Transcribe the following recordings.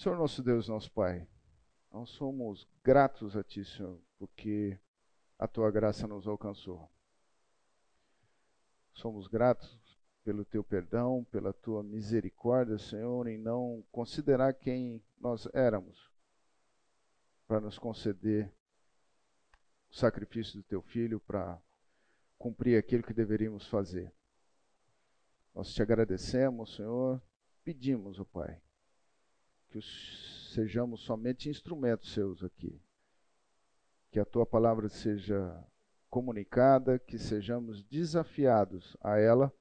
Senhor nosso Deus, nosso Pai, nós somos gratos a Ti, Senhor, porque a Tua graça nos alcançou. Somos gratos pelo Teu perdão, pela Tua misericórdia, Senhor, em não considerar quem nós éramos, para nos conceder o sacrifício do Teu Filho para cumprir aquilo que deveríamos fazer. Nós te agradecemos, Senhor, pedimos, ó Pai, que sejamos somente instrumentos seus aqui. Que a tua palavra seja comunicada, que sejamos desafiados a ela,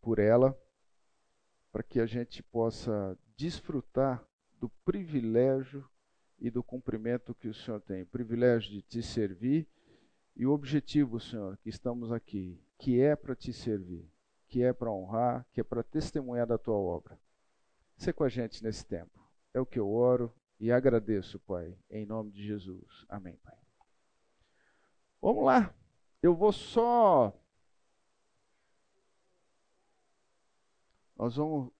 por ela, para que a gente possa desfrutar do privilégio e do cumprimento que o Senhor tem, o privilégio de te servir e o objetivo, Senhor, que estamos aqui, que é para te servir que é para honrar, que é para testemunhar da tua obra. Ser com a gente nesse tempo. É o que eu oro e agradeço, Pai, em nome de Jesus. Amém, Pai. Vamos lá. Eu vou só. Nós vamos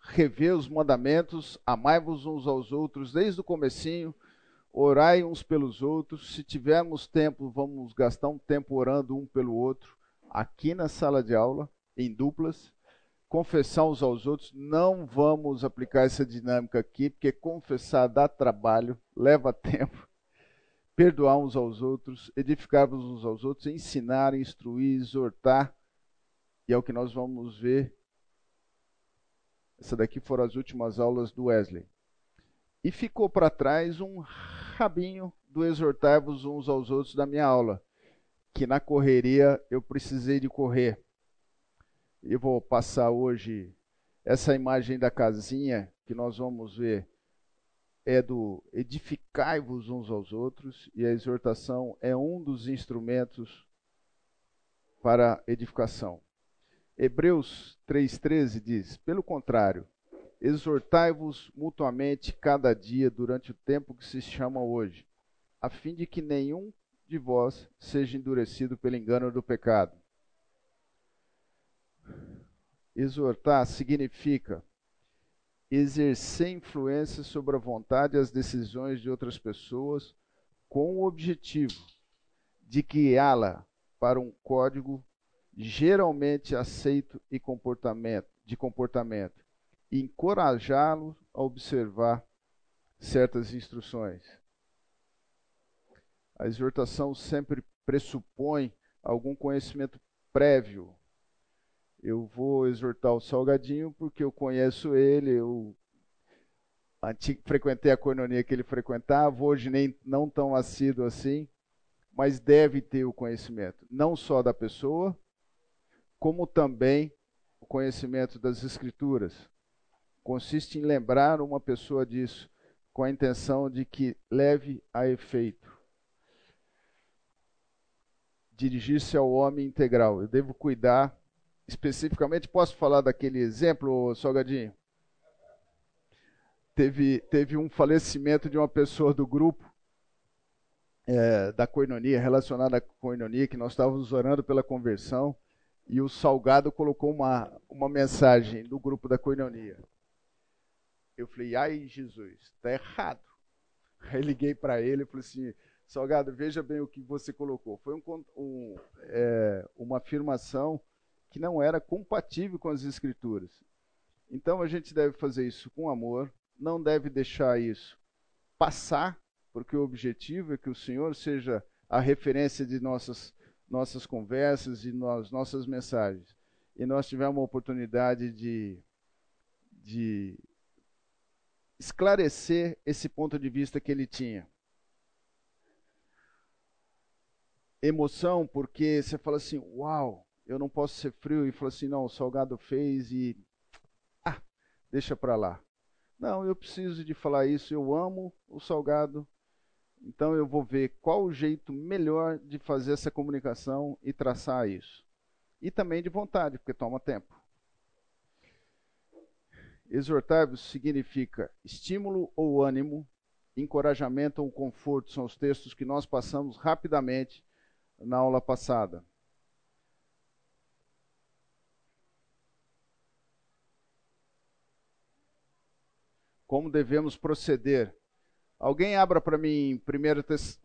rever os mandamentos, amai-vos uns aos outros desde o comecinho, orai uns pelos outros. Se tivermos tempo, vamos gastar um tempo orando um pelo outro aqui na sala de aula em duplas, confessar uns aos outros. Não vamos aplicar essa dinâmica aqui, porque confessar dá trabalho, leva tempo. Perdoar uns aos outros, edificar uns aos outros, ensinar, instruir, exortar. E é o que nós vamos ver. Essa daqui foram as últimas aulas do Wesley. E ficou para trás um rabinho do exortar-vos uns aos outros da minha aula, que na correria eu precisei de correr eu vou passar hoje essa imagem da casinha que nós vamos ver é do edificai-vos uns aos outros e a exortação é um dos instrumentos para edificação. Hebreus 3:13 diz: "Pelo contrário, exortai-vos mutuamente cada dia durante o tempo que se chama hoje, a fim de que nenhum de vós seja endurecido pelo engano do pecado." Exortar significa exercer influência sobre a vontade e as decisões de outras pessoas com o objetivo de guiá-la para um código geralmente aceito e comportamento, de comportamento, e encorajá-lo a observar certas instruções. A exortação sempre pressupõe algum conhecimento prévio eu vou exortar o Salgadinho porque eu conheço ele, eu antigo, frequentei a coinonia que ele frequentava, hoje nem não tão assíduo assim, mas deve ter o conhecimento, não só da pessoa, como também o conhecimento das escrituras. Consiste em lembrar uma pessoa disso, com a intenção de que leve a efeito. Dirigir-se ao homem integral. Eu devo cuidar especificamente, posso falar daquele exemplo, Salgadinho? Teve, teve um falecimento de uma pessoa do grupo é, da coinonia, relacionada à coinonia, que nós estávamos orando pela conversão, e o Salgado colocou uma, uma mensagem do grupo da coinonia. Eu falei, ai Jesus, está errado. Aí liguei para ele e falei assim, Salgado, veja bem o que você colocou. Foi um, um, é, uma afirmação que não era compatível com as Escrituras. Então a gente deve fazer isso com amor, não deve deixar isso passar, porque o objetivo é que o Senhor seja a referência de nossas, nossas conversas e nas nossas mensagens. E nós tivemos a oportunidade de, de esclarecer esse ponto de vista que ele tinha. Emoção, porque você fala assim: Uau, eu não posso ser frio e falar assim, não, o salgado fez e ah, deixa para lá. Não, eu preciso de falar isso, eu amo o salgado, então eu vou ver qual o jeito melhor de fazer essa comunicação e traçar isso. E também de vontade, porque toma tempo. Exortar significa estímulo ou ânimo, encorajamento ou conforto, são os textos que nós passamos rapidamente na aula passada. Como devemos proceder. Alguém abra para mim em 1 Tess...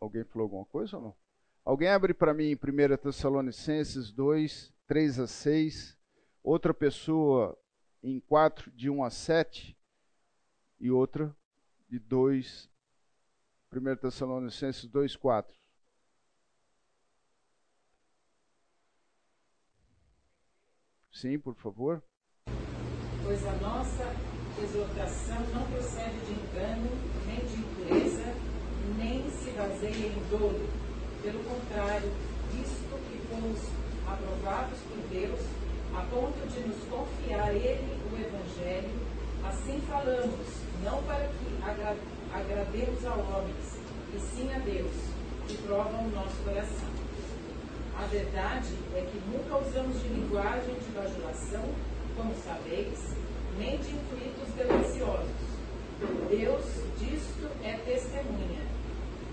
Alguém falou alguma coisa ou não? Alguém abre para mim em 1 Tessalonicenses 2, 3 a 6. Outra pessoa em 4, de 1 a 7. E outra de 2, 1 Tessalonicenses 2, 4. Sim, por favor. Pois a nossa exortação não procede de engano, nem de impureza, nem se baseia em dolo. Pelo contrário, visto que fomos aprovados por Deus, a ponto de nos confiar Ele o Evangelho, assim falamos, não para que agra agrademos a homens, e sim a Deus, que prova o nosso coração. A verdade é que nunca usamos de linguagem de bajulação, como sabeis, nem de intuitos deliciosos. Deus disto é testemunha.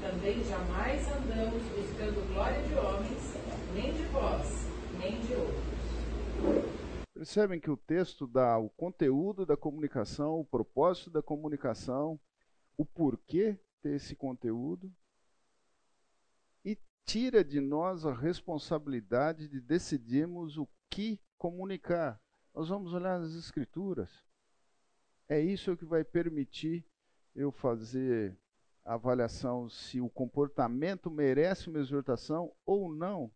Também jamais andamos buscando glória de homens, nem de vós, nem de outros. Percebem que o texto dá o conteúdo da comunicação, o propósito da comunicação, o porquê ter esse conteúdo tira de nós a responsabilidade de decidirmos o que comunicar. Nós vamos olhar nas Escrituras. É isso que vai permitir eu fazer a avaliação se o comportamento merece uma exortação ou não.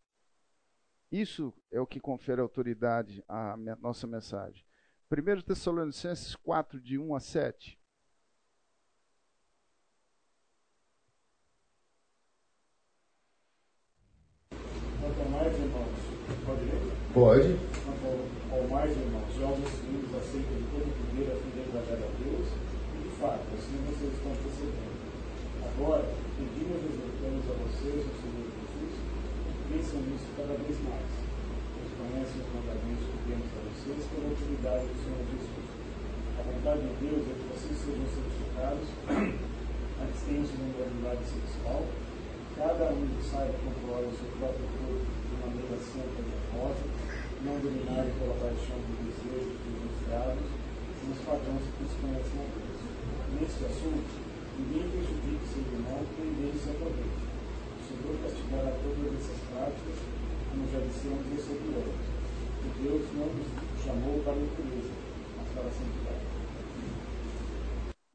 Isso é o que confere autoridade à nossa mensagem. 1 Tessalonicenses 4, de 1 a 7. Pode. Ao mais, irmãos, jovens filhos aceitam de todo poder a fim de agradar a Deus, e de fato, assim vocês estão percebendo. Agora, pedimos e exortamos a vocês, o Senhor Jesus, pensam nisso cada vez mais. Pois conhecem os mandamentos que temos a vocês pela autoridade do Senhor Jesus. A vontade de Deus é que vocês sejam santificados, abstêm-se da moralidade sexual, cada um saiba controlar o seu próprio corpo de maneira santa e honrosa, não dominarem pela paixão do desejo dos escravos e os padrões que os conhecem a Deus. Neste assunto, ninguém prejudique seu irmão nem dele se aproveite. O Senhor castigará todas essas práticas, como já dissemos nesse episódio. Que Deus não nos chamou para a impureza, mas para a santidade.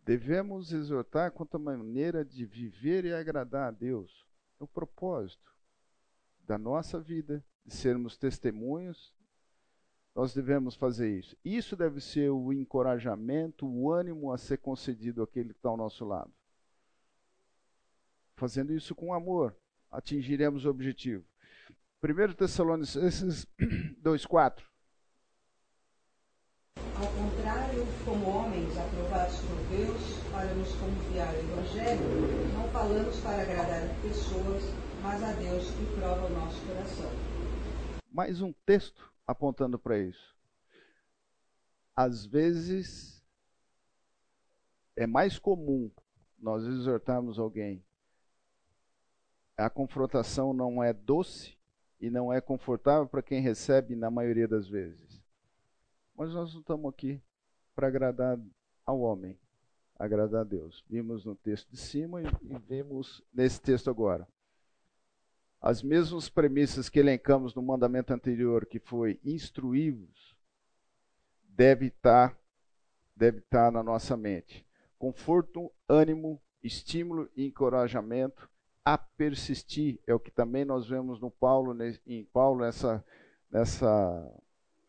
Devemos exortar quanto à maneira de viver e agradar a Deus. É o propósito da nossa vida, de sermos testemunhos, nós devemos fazer isso. Isso deve ser o encorajamento, o ânimo a ser concedido àquele que está ao nosso lado. Fazendo isso com amor, atingiremos o objetivo. 1 Tessalonicenses 2,4 Ao contrário, como homens aprovados por Deus para nos confiar o Evangelho, não falamos para agradar pessoas, mas a Deus que prova o nosso coração mais um texto apontando para isso. Às vezes é mais comum nós exortarmos alguém. A confrontação não é doce e não é confortável para quem recebe na maioria das vezes. Mas nós não estamos aqui para agradar ao homem, agradar a Deus. Vimos no texto de cima e, e vimos nesse texto agora as mesmas premissas que elencamos no mandamento anterior, que foi instruí-vos, deve estar, deve estar na nossa mente. Conforto, ânimo, estímulo e encorajamento a persistir é o que também nós vemos no Paulo, em Paulo nessa, nessa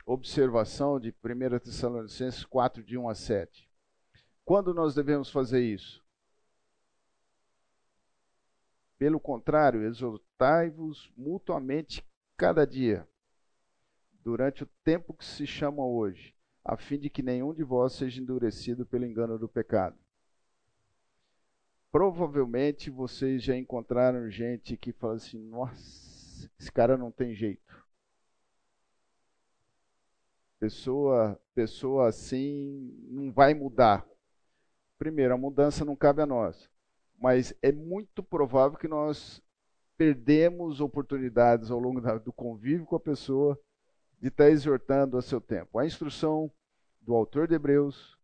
observação de 1 Tessalonicenses 4, de 1 a 7. Quando nós devemos fazer isso? Pelo contrário, exortai-vos mutuamente cada dia, durante o tempo que se chama hoje, a fim de que nenhum de vós seja endurecido pelo engano do pecado. Provavelmente vocês já encontraram gente que fala assim: nossa, esse cara não tem jeito. Pessoa, pessoa assim não vai mudar. Primeiro, a mudança não cabe a nós mas é muito provável que nós perdemos oportunidades ao longo do convívio com a pessoa de estar exortando a seu tempo. A instrução do autor de Hebreus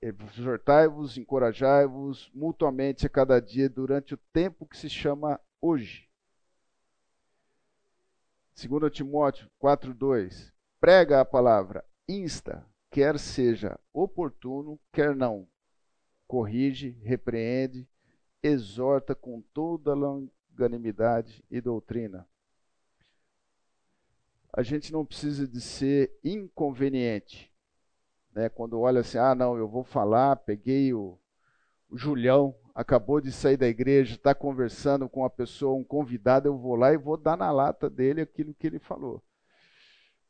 Exortai-vos, encorajai-vos mutuamente a cada dia durante o tempo que se chama hoje. 2 Timóteo 4:2 Prega a palavra, insta, quer seja oportuno, quer não. Corrige, repreende, exorta com toda longanimidade e doutrina. A gente não precisa de ser inconveniente. Né? Quando olha assim, ah, não, eu vou falar, peguei o, o Julião, acabou de sair da igreja, está conversando com uma pessoa, um convidado, eu vou lá e vou dar na lata dele aquilo que ele falou.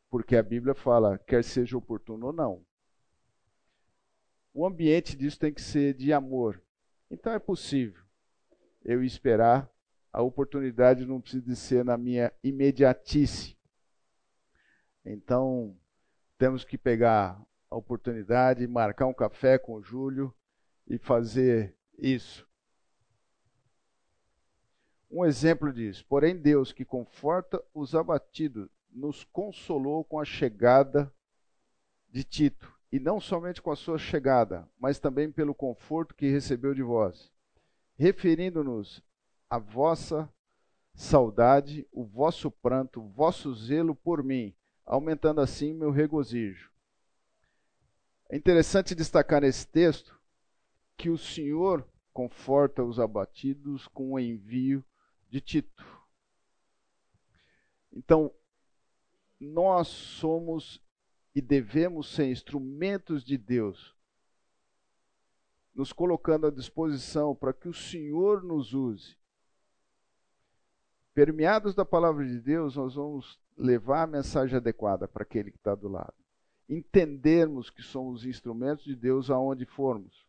Porque a Bíblia fala, quer seja oportuno ou não. O ambiente disso tem que ser de amor. Então é possível eu esperar, a oportunidade não precisa ser na minha imediatice. Então, temos que pegar a oportunidade, marcar um café com o Júlio e fazer isso. Um exemplo disso. Porém, Deus, que conforta os abatidos, nos consolou com a chegada de Tito, e não somente com a sua chegada, mas também pelo conforto que recebeu de vós, referindo-nos à vossa saudade, o vosso pranto, o vosso zelo por mim, aumentando assim meu regozijo. É interessante destacar nesse texto que o Senhor conforta os abatidos com o envio de Tito. Então, nós somos e devemos ser instrumentos de Deus, nos colocando à disposição para que o Senhor nos use. Permeados da palavra de Deus, nós vamos levar a mensagem adequada para aquele que está do lado. Entendermos que somos instrumentos de Deus aonde formos.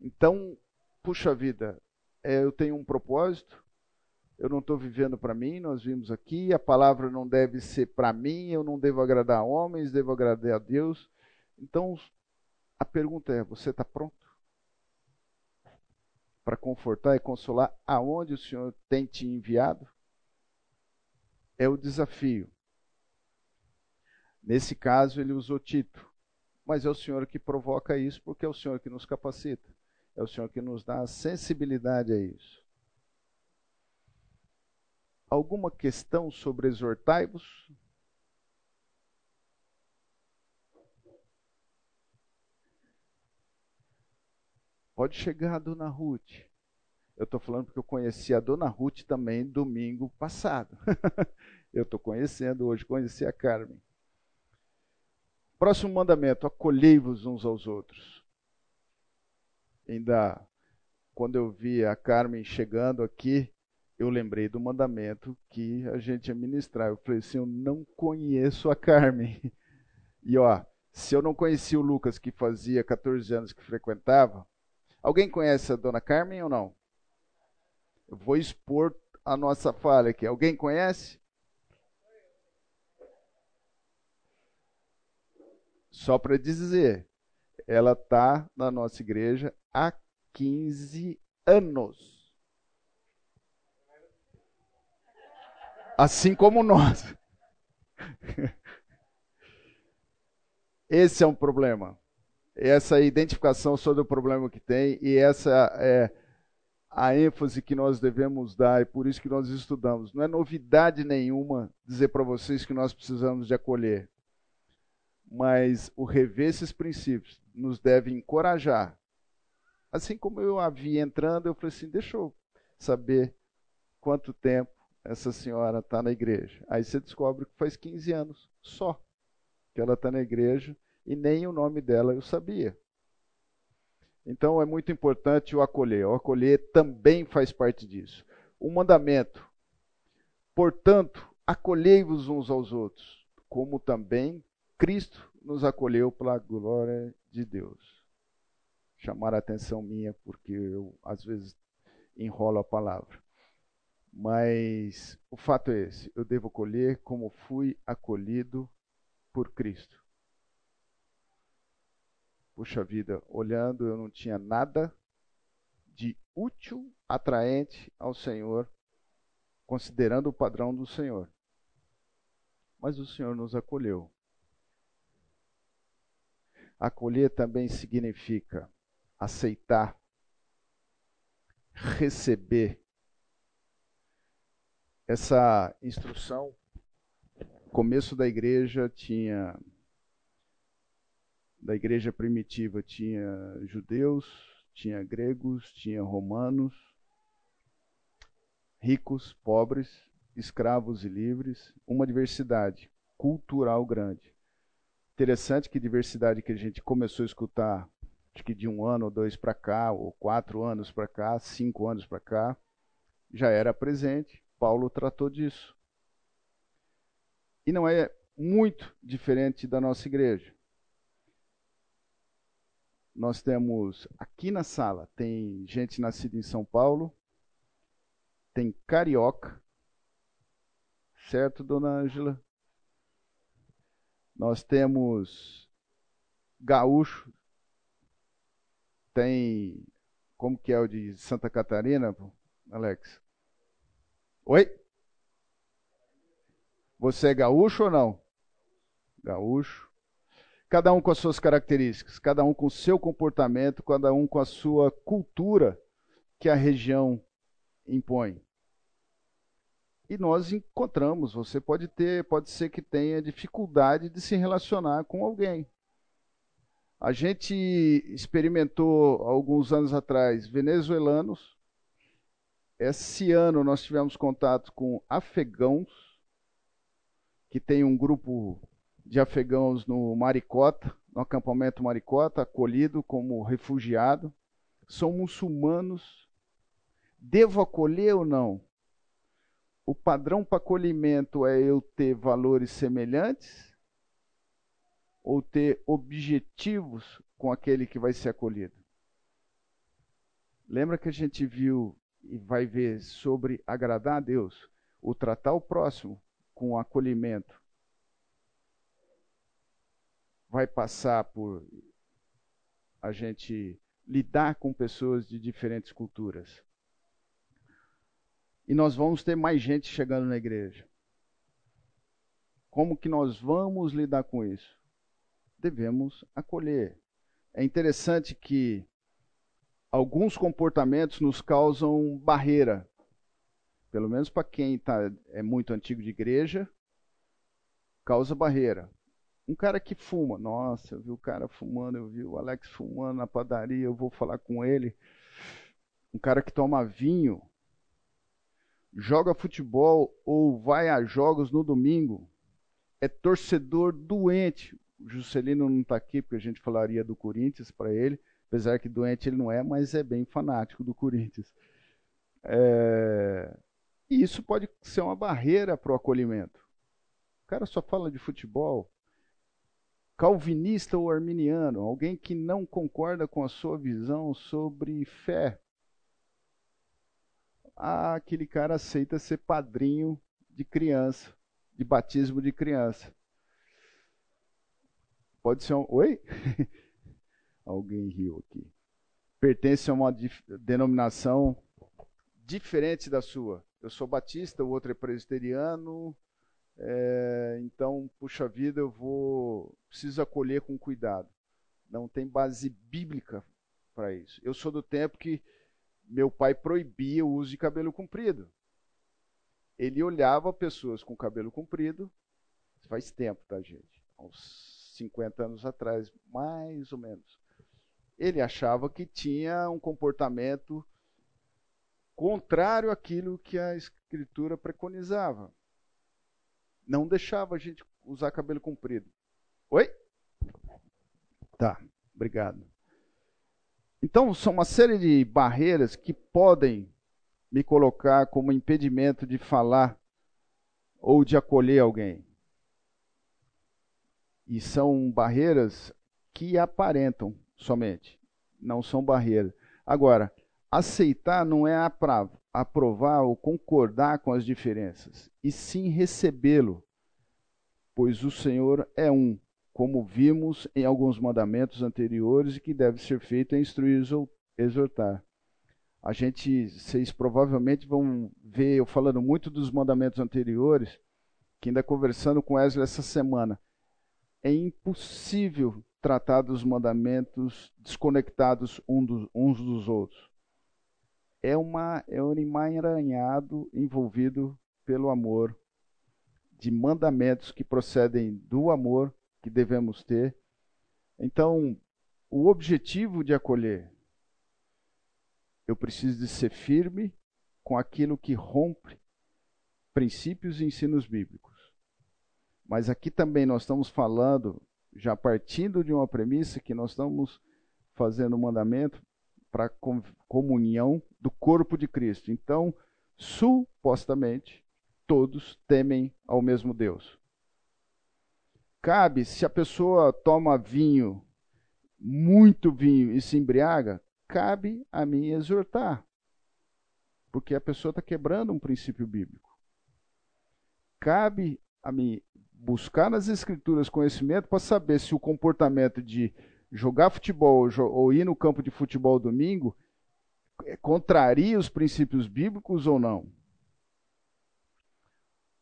Então, puxa vida, é, eu tenho um propósito, eu não estou vivendo para mim, nós vimos aqui, a palavra não deve ser para mim, eu não devo agradar a homens, devo agradar a Deus. Então, a pergunta é: você está pronto? Para confortar e consolar aonde o Senhor tem te enviado? É o desafio. Nesse caso, ele usou Tito, mas é o Senhor que provoca isso, porque é o Senhor que nos capacita, é o Senhor que nos dá a sensibilidade a isso alguma questão sobre exortai-vos? Pode chegar a Dona Ruth. Eu estou falando porque eu conheci a Dona Ruth também domingo passado. eu estou conhecendo hoje, conheci a Carmen. Próximo mandamento: acolhei-vos uns aos outros. Ainda quando eu vi a Carmen chegando aqui, eu lembrei do mandamento que a gente ia ministrar. Eu falei assim: eu não conheço a Carmen. E ó, se eu não conhecia o Lucas, que fazia 14 anos que frequentava, alguém conhece a dona Carmen ou não? Eu vou expor a nossa falha aqui. Alguém conhece? Só para dizer, ela está na nossa igreja há 15 anos. Assim como nós. Esse é um problema. Essa identificação sobre o problema que tem e essa é a ênfase que nós devemos dar e por isso que nós estudamos. Não é novidade nenhuma dizer para vocês que nós precisamos de acolher, mas o rever esses princípios nos deve encorajar. Assim como eu havia entrando, eu falei assim: deixa eu saber quanto tempo essa senhora está na igreja. Aí você descobre que faz 15 anos só que ela está na igreja e nem o nome dela eu sabia. Então é muito importante o acolher. O acolher também faz parte disso. O mandamento. Portanto, acolhei-vos uns aos outros, como também Cristo nos acolheu pela glória de Deus. Chamar a atenção minha, porque eu às vezes enrolo a palavra. Mas o fato é esse: eu devo colher como fui acolhido por Cristo. Puxa vida, olhando, eu não tinha nada de útil, atraente ao Senhor, considerando o padrão do Senhor. Mas o Senhor nos acolheu. Acolher também significa aceitar, receber. Essa instrução, começo da igreja tinha da igreja primitiva tinha judeus, tinha gregos, tinha romanos, ricos, pobres, escravos e livres, uma diversidade cultural grande. Interessante que diversidade que a gente começou a escutar, acho que de um ano ou dois para cá, ou quatro anos para cá, cinco anos para cá, já era presente. Paulo tratou disso. E não é muito diferente da nossa igreja. Nós temos aqui na sala, tem gente nascida em São Paulo, tem carioca, certo, dona Ângela? Nós temos gaúcho, tem como que é o de Santa Catarina, Alex? Oi? Você é gaúcho ou não? Gaúcho. Cada um com as suas características, cada um com o seu comportamento, cada um com a sua cultura que a região impõe. E nós encontramos, você pode ter, pode ser que tenha dificuldade de se relacionar com alguém. A gente experimentou alguns anos atrás venezuelanos. Esse ano nós tivemos contato com afegãos, que tem um grupo de afegãos no Maricota, no acampamento Maricota, acolhido como refugiado. São muçulmanos. Devo acolher ou não? o padrão para acolhimento é eu ter valores semelhantes ou ter objetivos com aquele que vai ser acolhido? Lembra que a gente viu e vai ver sobre agradar a Deus, o tratar o próximo com acolhimento. Vai passar por a gente lidar com pessoas de diferentes culturas e nós vamos ter mais gente chegando na igreja. Como que nós vamos lidar com isso? Devemos acolher. É interessante que alguns comportamentos nos causam barreira. Pelo menos para quem tá, é muito antigo de igreja, causa barreira. Um cara que fuma, nossa, eu vi o cara fumando, eu vi o Alex fumando na padaria, eu vou falar com ele. Um cara que toma vinho, joga futebol ou vai a jogos no domingo, é torcedor doente. O Juscelino não está aqui porque a gente falaria do Corinthians para ele, apesar que doente ele não é, mas é bem fanático do Corinthians. É... E isso pode ser uma barreira para o acolhimento. O cara só fala de futebol. Calvinista ou arminiano, alguém que não concorda com a sua visão sobre fé, ah, aquele cara aceita ser padrinho de criança, de batismo de criança. Pode ser um. Oi? Alguém riu aqui. Pertence a uma denominação diferente da sua. Eu sou batista, o outro é presbiteriano. É, então, puxa vida, eu vou. Preciso acolher com cuidado. Não tem base bíblica para isso. Eu sou do tempo que meu pai proibia o uso de cabelo comprido. Ele olhava pessoas com cabelo comprido, faz tempo, tá, gente? Uns 50 anos atrás, mais ou menos. Ele achava que tinha um comportamento contrário àquilo que a escritura preconizava. Não deixava a gente usar cabelo comprido. Oi? Tá, obrigado. Então, são uma série de barreiras que podem me colocar como impedimento de falar ou de acolher alguém. E são barreiras que aparentam somente, não são barreiras. Agora, aceitar não é aprovar ou concordar com as diferenças, e sim recebê-lo, pois o Senhor é um como vimos em alguns mandamentos anteriores e que deve ser feito é instruir exortar. A gente, vocês provavelmente vão ver eu falando muito dos mandamentos anteriores, que ainda conversando com Wesley essa semana. é impossível tratar dos mandamentos desconectados uns dos outros. É, uma, é um emaranhado envolvido pelo amor, de mandamentos que procedem do amor que devemos ter. Então, o objetivo de acolher, eu preciso de ser firme com aquilo que rompe princípios e ensinos bíblicos. Mas aqui também nós estamos falando, já partindo de uma premissa que nós estamos fazendo o um mandamento para comunhão do corpo de Cristo. Então, supostamente, todos temem ao mesmo Deus. Cabe, se a pessoa toma vinho, muito vinho e se embriaga, cabe a mim exortar. Porque a pessoa está quebrando um princípio bíblico. Cabe a mim buscar nas escrituras conhecimento para saber se o comportamento de jogar futebol ou ir no campo de futebol domingo é, contraria os princípios bíblicos ou não.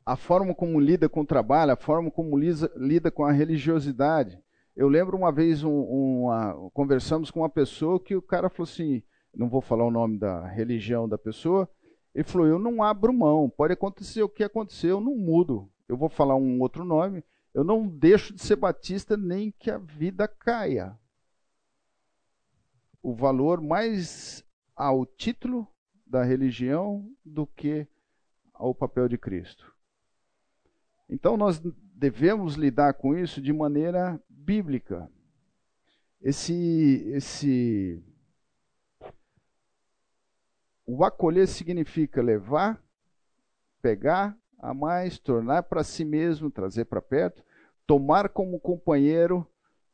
A forma como lida com o trabalho, a forma como lida, com a religiosidade. Eu lembro uma vez, um, uma, conversamos com uma pessoa que o cara falou assim: não vou falar o nome da religião da pessoa. Ele falou: eu não abro mão, pode acontecer o que aconteceu, eu não mudo eu vou falar um outro nome, eu não deixo de ser batista nem que a vida caia. O valor mais ao título da religião do que ao papel de Cristo. Então nós devemos lidar com isso de maneira bíblica. Esse esse o acolher significa levar, pegar a mais, tornar para si mesmo, trazer para perto, tomar como companheiro,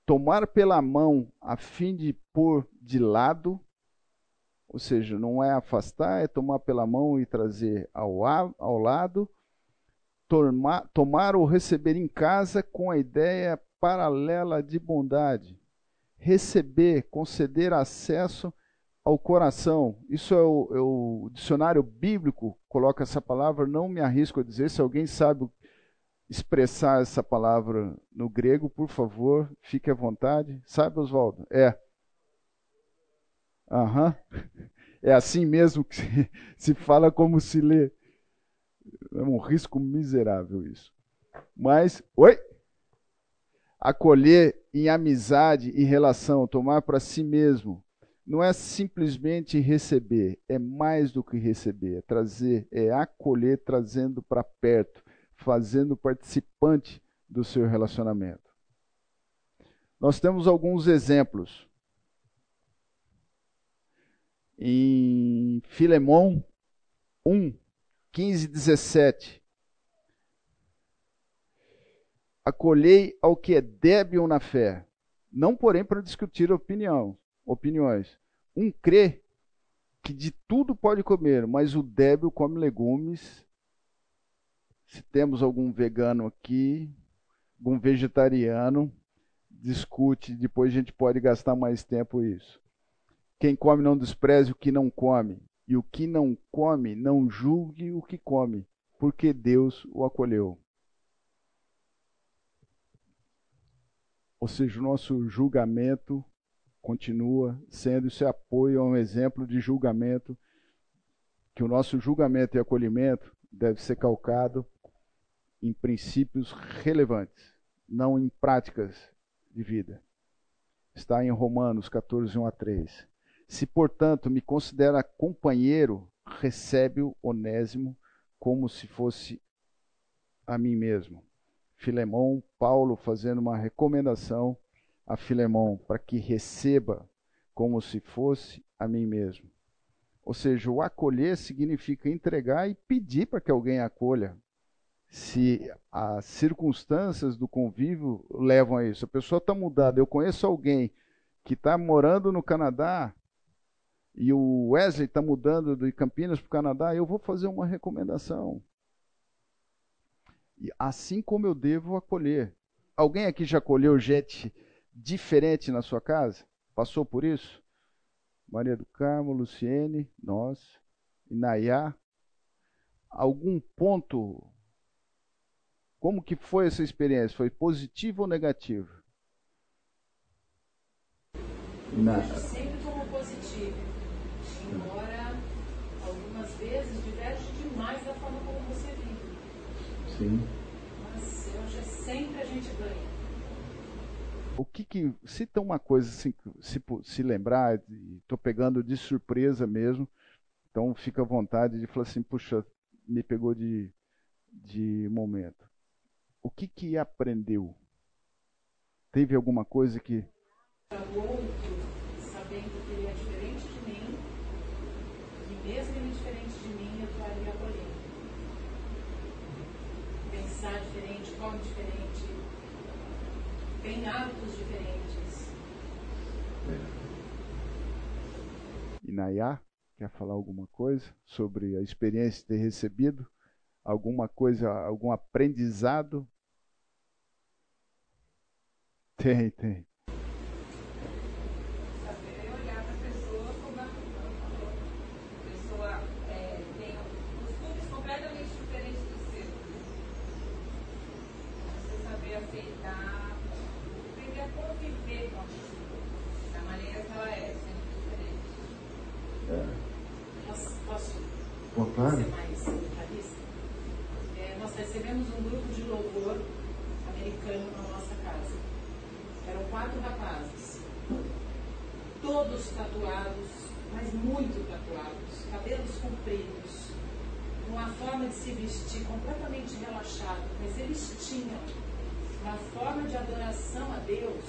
tomar pela mão a fim de pôr de lado, ou seja, não é afastar, é tomar pela mão e trazer ao, ao lado, tomar, tomar ou receber em casa com a ideia paralela de bondade, receber, conceder acesso ao coração. Isso é o, é o, dicionário bíblico coloca essa palavra. Não me arrisco a dizer. Se alguém sabe expressar essa palavra no grego, por favor, fique à vontade. Sabe, Oswaldo? É. Aham. É assim mesmo que se, fala como se lê. É um risco miserável isso. Mas, oi? Acolher em amizade e relação, tomar para si mesmo não é simplesmente receber, é mais do que receber, é trazer, é acolher, trazendo para perto, fazendo participante do seu relacionamento. Nós temos alguns exemplos. Em Filemão 1, 15 17. Acolhei ao que é débil na fé, não porém para discutir opinião, opiniões, um crê que de tudo pode comer, mas o débil come legumes. Se temos algum vegano aqui, algum vegetariano, discute, depois a gente pode gastar mais tempo isso. Quem come não despreze o que não come, e o que não come não julgue o que come, porque Deus o acolheu. Ou seja, o nosso julgamento continua sendo esse apoio a um exemplo de julgamento, que o nosso julgamento e acolhimento deve ser calcado em princípios relevantes, não em práticas de vida. Está em Romanos 14, 1 a 3. Se, portanto, me considera companheiro, recebe-o onésimo como se fosse a mim mesmo. Filemão, Paulo fazendo uma recomendação a Filemão para que receba como se fosse a mim mesmo. Ou seja, o acolher significa entregar e pedir para que alguém acolha. Se as circunstâncias do convívio levam a isso, a pessoa está mudada. Eu conheço alguém que está morando no Canadá e o Wesley está mudando de Campinas para o Canadá, eu vou fazer uma recomendação. Assim como eu devo acolher. Alguém aqui já acolheu gente diferente na sua casa? Passou por isso? Maria do Carmo, Luciene, nós, Inayá. Algum ponto Como que foi essa experiência? Foi positiva ou negativa? Na... Sempre como positivo, embora algumas vezes diverge demais da forma como você vive. Sim. Mas hoje sempre a gente ganha. O que que, cita uma coisa assim, se, se lembrar, estou pegando de surpresa mesmo, então fica à vontade de falar assim, puxa, me pegou de, de momento. O que que aprendeu? Teve alguma coisa que sabendo que ele é diferente de mim, e mesmo ele diferente de mim, eu estou ali acolhendo. Pensar diferente, come diferente, tem hábitos diferentes. É. E Nayá, quer falar alguma coisa sobre a experiência de ter recebido? Alguma coisa, algum aprendizado? Tem, tem. Claro. mais é, nós recebemos um grupo de louvor americano na nossa casa. Eram quatro rapazes, todos tatuados, mas muito tatuados, cabelos compridos, uma forma de se vestir completamente relaxado, mas eles tinham uma forma de adoração a Deus.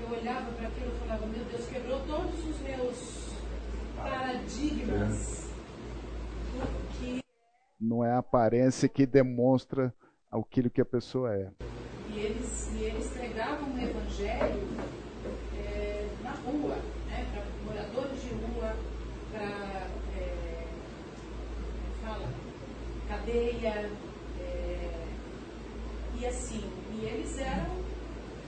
Eu olhava para aquilo e falava, meu Deus, quebrou todos os meus paradigmas não é a aparência que demonstra aquilo que a pessoa é. E eles, e eles pregavam o evangelho é, na rua, né, para moradores de rua, para é, fala, cadeia, é, e assim, e eles eram,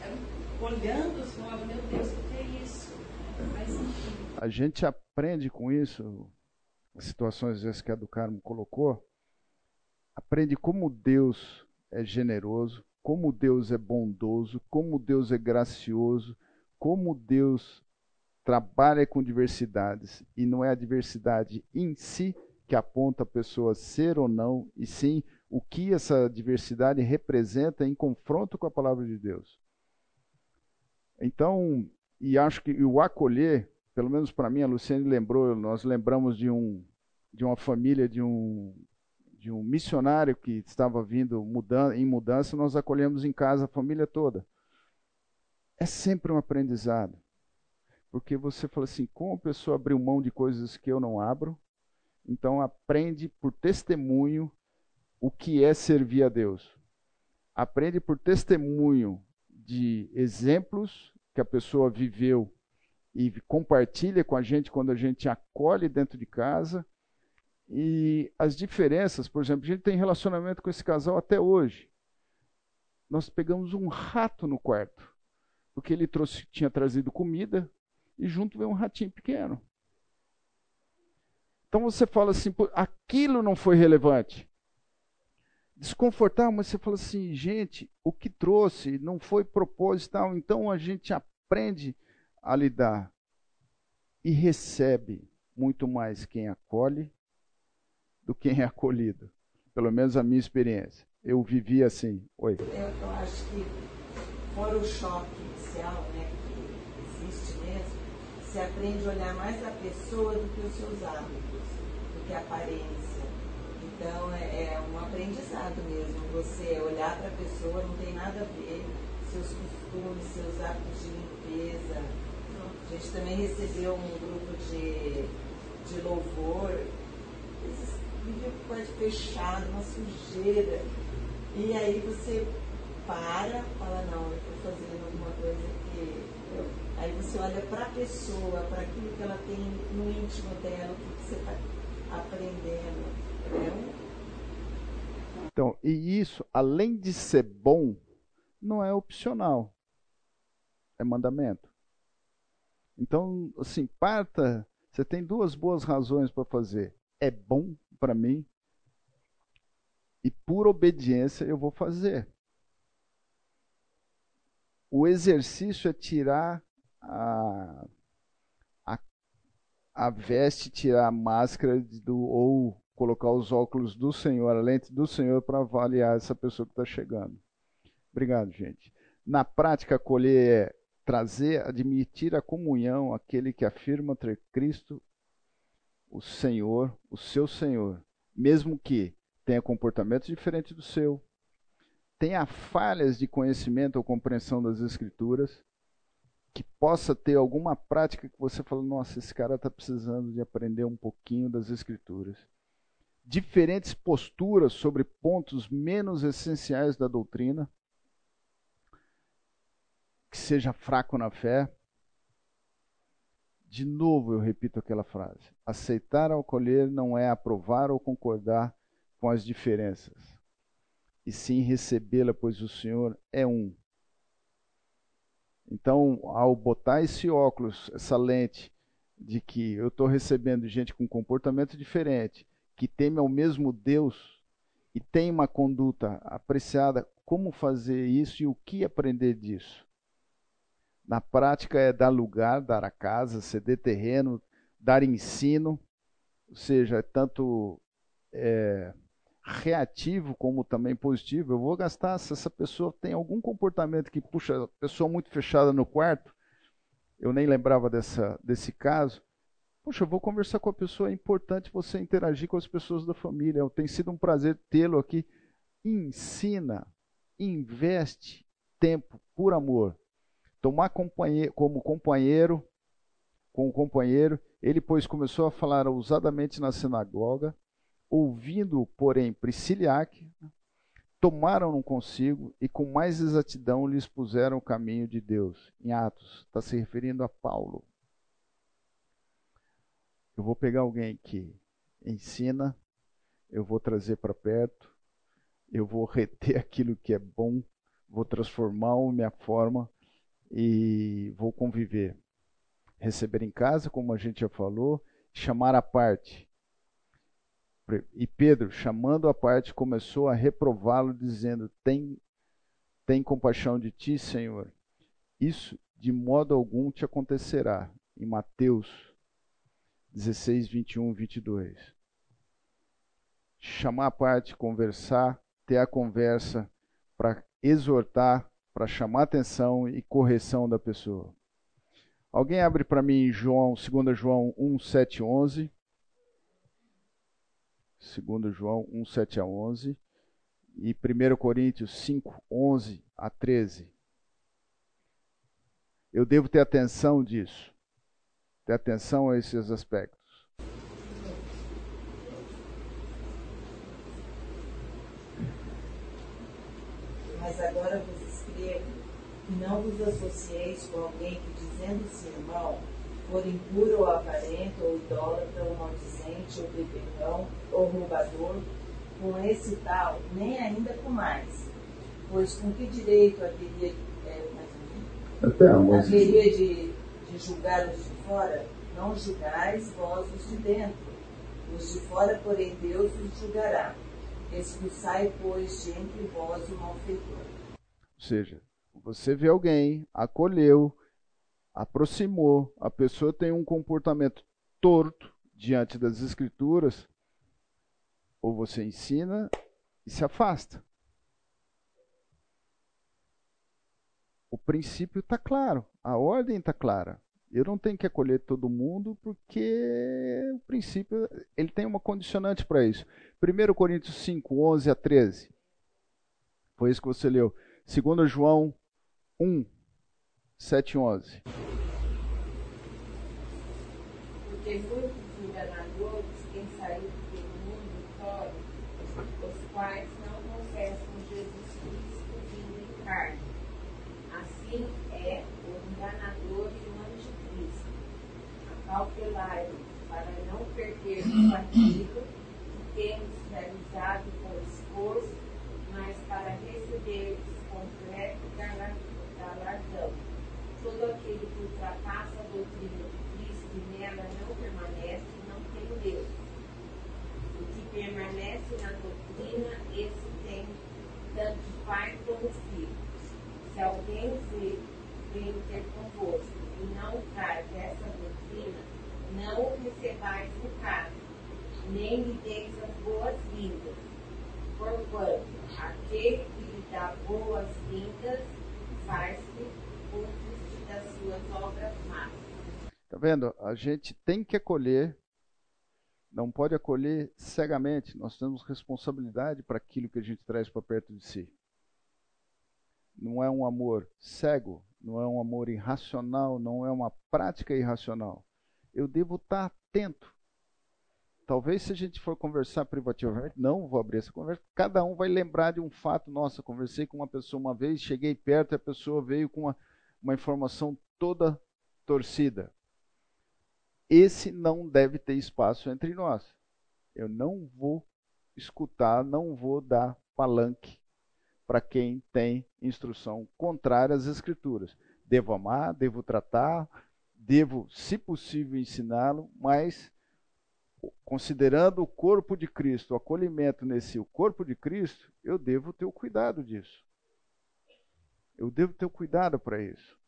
eram olhando e falavam, meu Deus, o que é isso? Mas enfim. A gente aprende com isso, as situações que a do Carmo colocou, aprende como Deus é generoso, como Deus é bondoso, como Deus é gracioso, como Deus trabalha com diversidades e não é a diversidade em si que aponta a pessoa ser ou não, e sim o que essa diversidade representa em confronto com a palavra de Deus. Então, e acho que o acolher, pelo menos para mim, a Luciane lembrou, nós lembramos de um de uma família de um de um missionário que estava vindo mudan em mudança, nós acolhemos em casa a família toda. É sempre um aprendizado. Porque você fala assim, como a pessoa abriu mão de coisas que eu não abro, então aprende por testemunho o que é servir a Deus. Aprende por testemunho de exemplos que a pessoa viveu e compartilha com a gente quando a gente acolhe dentro de casa e as diferenças, por exemplo, a gente tem relacionamento com esse casal até hoje. Nós pegamos um rato no quarto, porque ele trouxe, tinha trazido comida e junto veio um ratinho pequeno. Então você fala assim, aquilo não foi relevante. Desconfortável, mas você fala assim, gente, o que trouxe não foi proposital, então a gente aprende a lidar e recebe muito mais quem acolhe do que é acolhido. Pelo menos a minha experiência. Eu vivi assim. Oi. Eu, eu acho que, fora o choque inicial, né, que existe mesmo, você aprende a olhar mais a pessoa do que os seus hábitos, do que a aparência. Então, é, é um aprendizado mesmo. Você olhar para a pessoa não tem nada a ver, seus costumes, seus hábitos de limpeza. A gente também recebeu um grupo de, de louvor. Vive fechado, uma sujeira. E aí você para, fala, não, eu estou fazendo alguma coisa que. Aí você olha para a pessoa, para aquilo que ela tem no íntimo dela, o que você está aprendendo. É então, e isso, além de ser bom, não é opcional. É mandamento. Então, assim, parta. Você tem duas boas razões para fazer. É bom para mim E por obediência eu vou fazer. O exercício é tirar a, a, a veste, tirar a máscara do, ou colocar os óculos do Senhor, a lente do Senhor, para avaliar essa pessoa que está chegando. Obrigado, gente. Na prática, acolher é trazer, admitir a comunhão aquele que afirma ter Cristo, o Senhor, o seu Senhor, mesmo que tenha comportamento diferente do seu, tenha falhas de conhecimento ou compreensão das Escrituras, que possa ter alguma prática que você fala, nossa, esse cara está precisando de aprender um pouquinho das Escrituras. Diferentes posturas sobre pontos menos essenciais da doutrina, que seja fraco na fé. De novo eu repito aquela frase: aceitar ou acolher não é aprovar ou concordar com as diferenças, e sim recebê-la, pois o Senhor é um. Então, ao botar esse óculos, essa lente, de que eu estou recebendo gente com comportamento diferente, que teme ao mesmo Deus e tem uma conduta apreciada, como fazer isso e o que aprender disso? Na prática é dar lugar, dar a casa, ceder terreno, dar ensino, ou seja, é tanto é, reativo como também positivo. Eu vou gastar se essa pessoa tem algum comportamento que puxa a pessoa muito fechada no quarto. Eu nem lembrava dessa, desse caso. Poxa, eu vou conversar com a pessoa. É importante você interagir com as pessoas da família. Tem sido um prazer tê-lo aqui. Ensina, investe tempo por amor tomar como companheiro com o companheiro, ele pois começou a falar ousadamente na sinagoga, ouvindo, porém, Prisciliaque, tomaram-no consigo e com mais exatidão lhes puseram o caminho de Deus. Em Atos, está se referindo a Paulo. Eu vou pegar alguém que ensina, eu vou trazer para perto, eu vou reter aquilo que é bom, vou transformar a minha forma e vou conviver. Receber em casa, como a gente já falou, chamar a parte. E Pedro, chamando a parte, começou a reprová-lo, dizendo: tem, tem compaixão de ti, Senhor. Isso de modo algum te acontecerá. Em Mateus 16, 21, 22. Chamar a parte, conversar, ter a conversa para exortar, para chamar atenção e correção da pessoa. Alguém abre para mim João, 2 João 1, 7 11. 2 João 1, 7 a 11. E 1 Coríntios 5, 11 a 13. Eu devo ter atenção disso. Ter atenção a esses aspectos. Mas agora você e não vos associeis com alguém que, dizendo-se irmão, for impuro ou aparente, ou idólatra, ou maldizente, ou beberrão, ou roubador, com esse tal, nem ainda com mais. Pois com que direito haveria, é, mas, haveria de, de julgar os de fora? Não julgais vós os de dentro. Os de fora, porém, Deus os julgará. Expulsai, pois, de entre vós o malfeitor. Ou seja, você vê alguém, acolheu, aproximou, a pessoa tem um comportamento torto diante das escrituras, ou você ensina e se afasta. O princípio está claro, a ordem está clara. Eu não tenho que acolher todo mundo porque o princípio ele tem uma condicionante para isso. 1 Coríntios 5, 11 a 13. Foi isso que você leu. 2 João 1, 7 e 11. Porque muitos enganadores têm saído pelo mundo fora, os quais não confessam Jesus Cristo vindo em carne. Assim é o enganador e o anticristo. Acautelai para não perder o partido que temos realizado com esforço, mas para receber completo galardão galardão. Todo aquele que ultrapassa a doutrina de Cristo e nela não permanece, não tem Deus. O que permanece na doutrina, esse tem tanto pai como filho. Se alguém veio ter convosco e não traz essa doutrina, não o recebais em casa, nem lhe deis as boas-vindas. Porquanto aquele que lhe dá boas-vindas faz-se cúmplice das suas obras más. Tá vendo? A gente tem que acolher não pode acolher cegamente. Nós temos responsabilidade para aquilo que a gente traz para perto de si. Não é um amor cego, não é um amor irracional, não é uma prática irracional. Eu devo estar atento. Talvez se a gente for conversar privativamente, não vou abrir essa conversa, cada um vai lembrar de um fato. Nossa, conversei com uma pessoa uma vez, cheguei perto e a pessoa veio com uma, uma informação toda torcida esse não deve ter espaço entre nós. Eu não vou escutar, não vou dar palanque para quem tem instrução contrária às Escrituras. Devo amar, devo tratar, devo, se possível, ensiná-lo, mas considerando o corpo de Cristo, o acolhimento nesse o corpo de Cristo, eu devo ter o cuidado disso. Eu devo ter o cuidado para isso.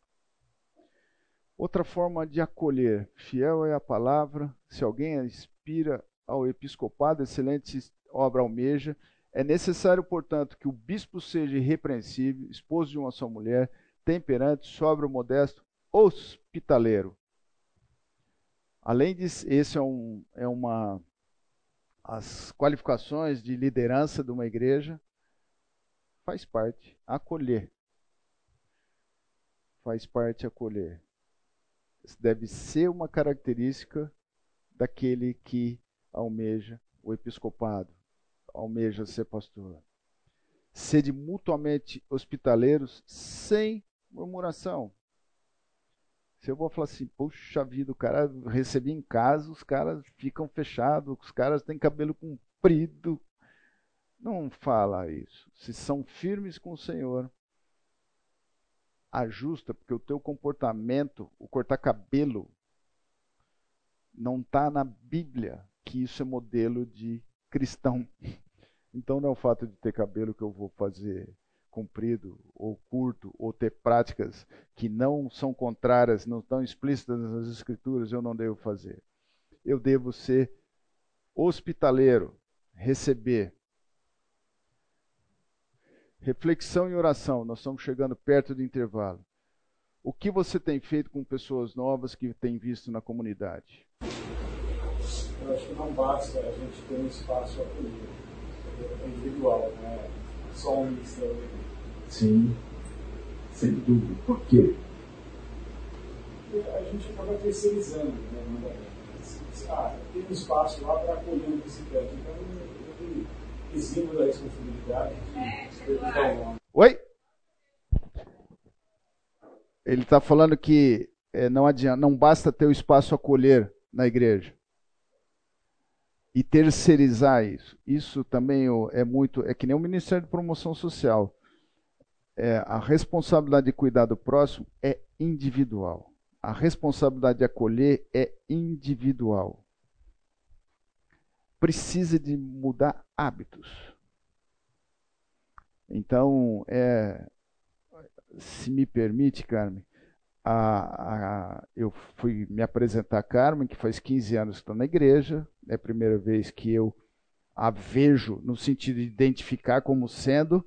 Outra forma de acolher, fiel é a palavra, se alguém aspira ao episcopado, excelente obra almeja. É necessário, portanto, que o bispo seja irrepreensível, esposo de uma só mulher, temperante, sóbrio, modesto, hospitaleiro. Além disso, esse é, um, é uma as qualificações de liderança de uma igreja faz parte acolher. Faz parte acolher deve ser uma característica daquele que almeja o episcopado, almeja ser pastor. Sede mutuamente hospitaleiros sem murmuração. Se eu vou falar assim, puxa vida, o cara recebi em casa, os caras ficam fechados, os caras têm cabelo comprido. Não fala isso. Se são firmes com o Senhor, ajusta, porque o teu comportamento, o cortar cabelo, não está na Bíblia que isso é modelo de cristão. Então não é o fato de ter cabelo que eu vou fazer comprido ou curto, ou ter práticas que não são contrárias, não estão explícitas nas escrituras, eu não devo fazer. Eu devo ser hospitaleiro, receber, Reflexão e oração. Nós estamos chegando perto do intervalo. O que você tem feito com pessoas novas que tem visto na comunidade? Eu acho que não basta a gente ter um espaço acolhido, é individual, né? Só um ministério. Sim, sem dúvida. Por quê? Porque a gente acaba terceirizando, né? Ah, tem um espaço lá para acolher um visitante. Então, eu eximo da responsabilidade de Oi? Ele está falando que é, não adianta, não basta ter o espaço acolher na igreja e terceirizar isso. Isso também é muito, é que nem o Ministério de Promoção Social. É, a responsabilidade de cuidar do próximo é individual. A responsabilidade de acolher é individual precisa de mudar hábitos. Então, é, se me permite, Carmen, a, a, eu fui me apresentar a Carmen, que faz 15 anos que estou na igreja, é a primeira vez que eu a vejo no sentido de identificar como sendo,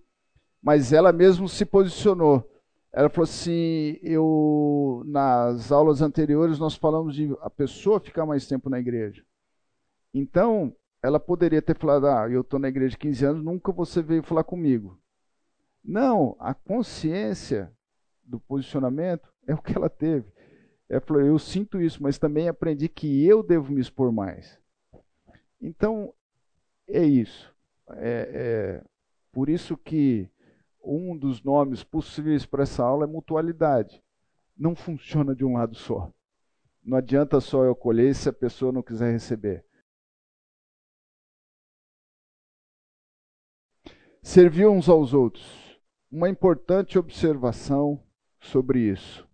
mas ela mesmo se posicionou. Ela falou assim: eu nas aulas anteriores nós falamos de a pessoa ficar mais tempo na igreja. Então, ela poderia ter falado: Ah, eu estou na igreja de 15 anos, nunca você veio falar comigo. Não, a consciência do posicionamento é o que ela teve. Ela falou: Eu sinto isso, mas também aprendi que eu devo me expor mais. Então, é isso. É, é por isso que um dos nomes possíveis para essa aula é mutualidade. Não funciona de um lado só. Não adianta só eu colher se a pessoa não quiser receber. Servir uns aos outros. Uma importante observação sobre isso.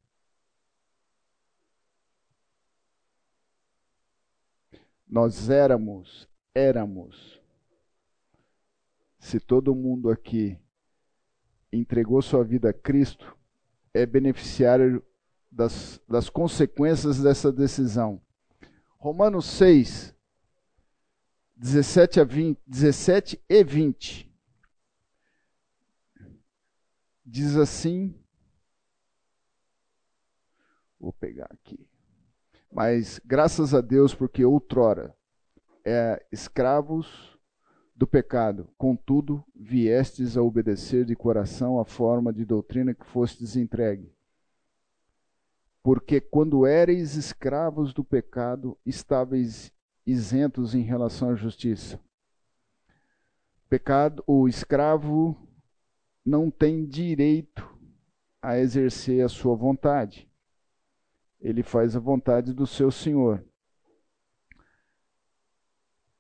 Nós éramos, éramos se todo mundo aqui entregou sua vida a Cristo, é beneficiário das, das consequências dessa decisão. Romanos 6, 17, a 20, 17 e 20. Diz assim. Vou pegar aqui. Mas graças a Deus, porque outrora é escravos do pecado, contudo, viestes a obedecer de coração a forma de doutrina que fostes entregue. Porque quando éreis escravos do pecado, estáveis isentos em relação à justiça. Pecado, o escravo não tem direito a exercer a sua vontade. Ele faz a vontade do seu Senhor.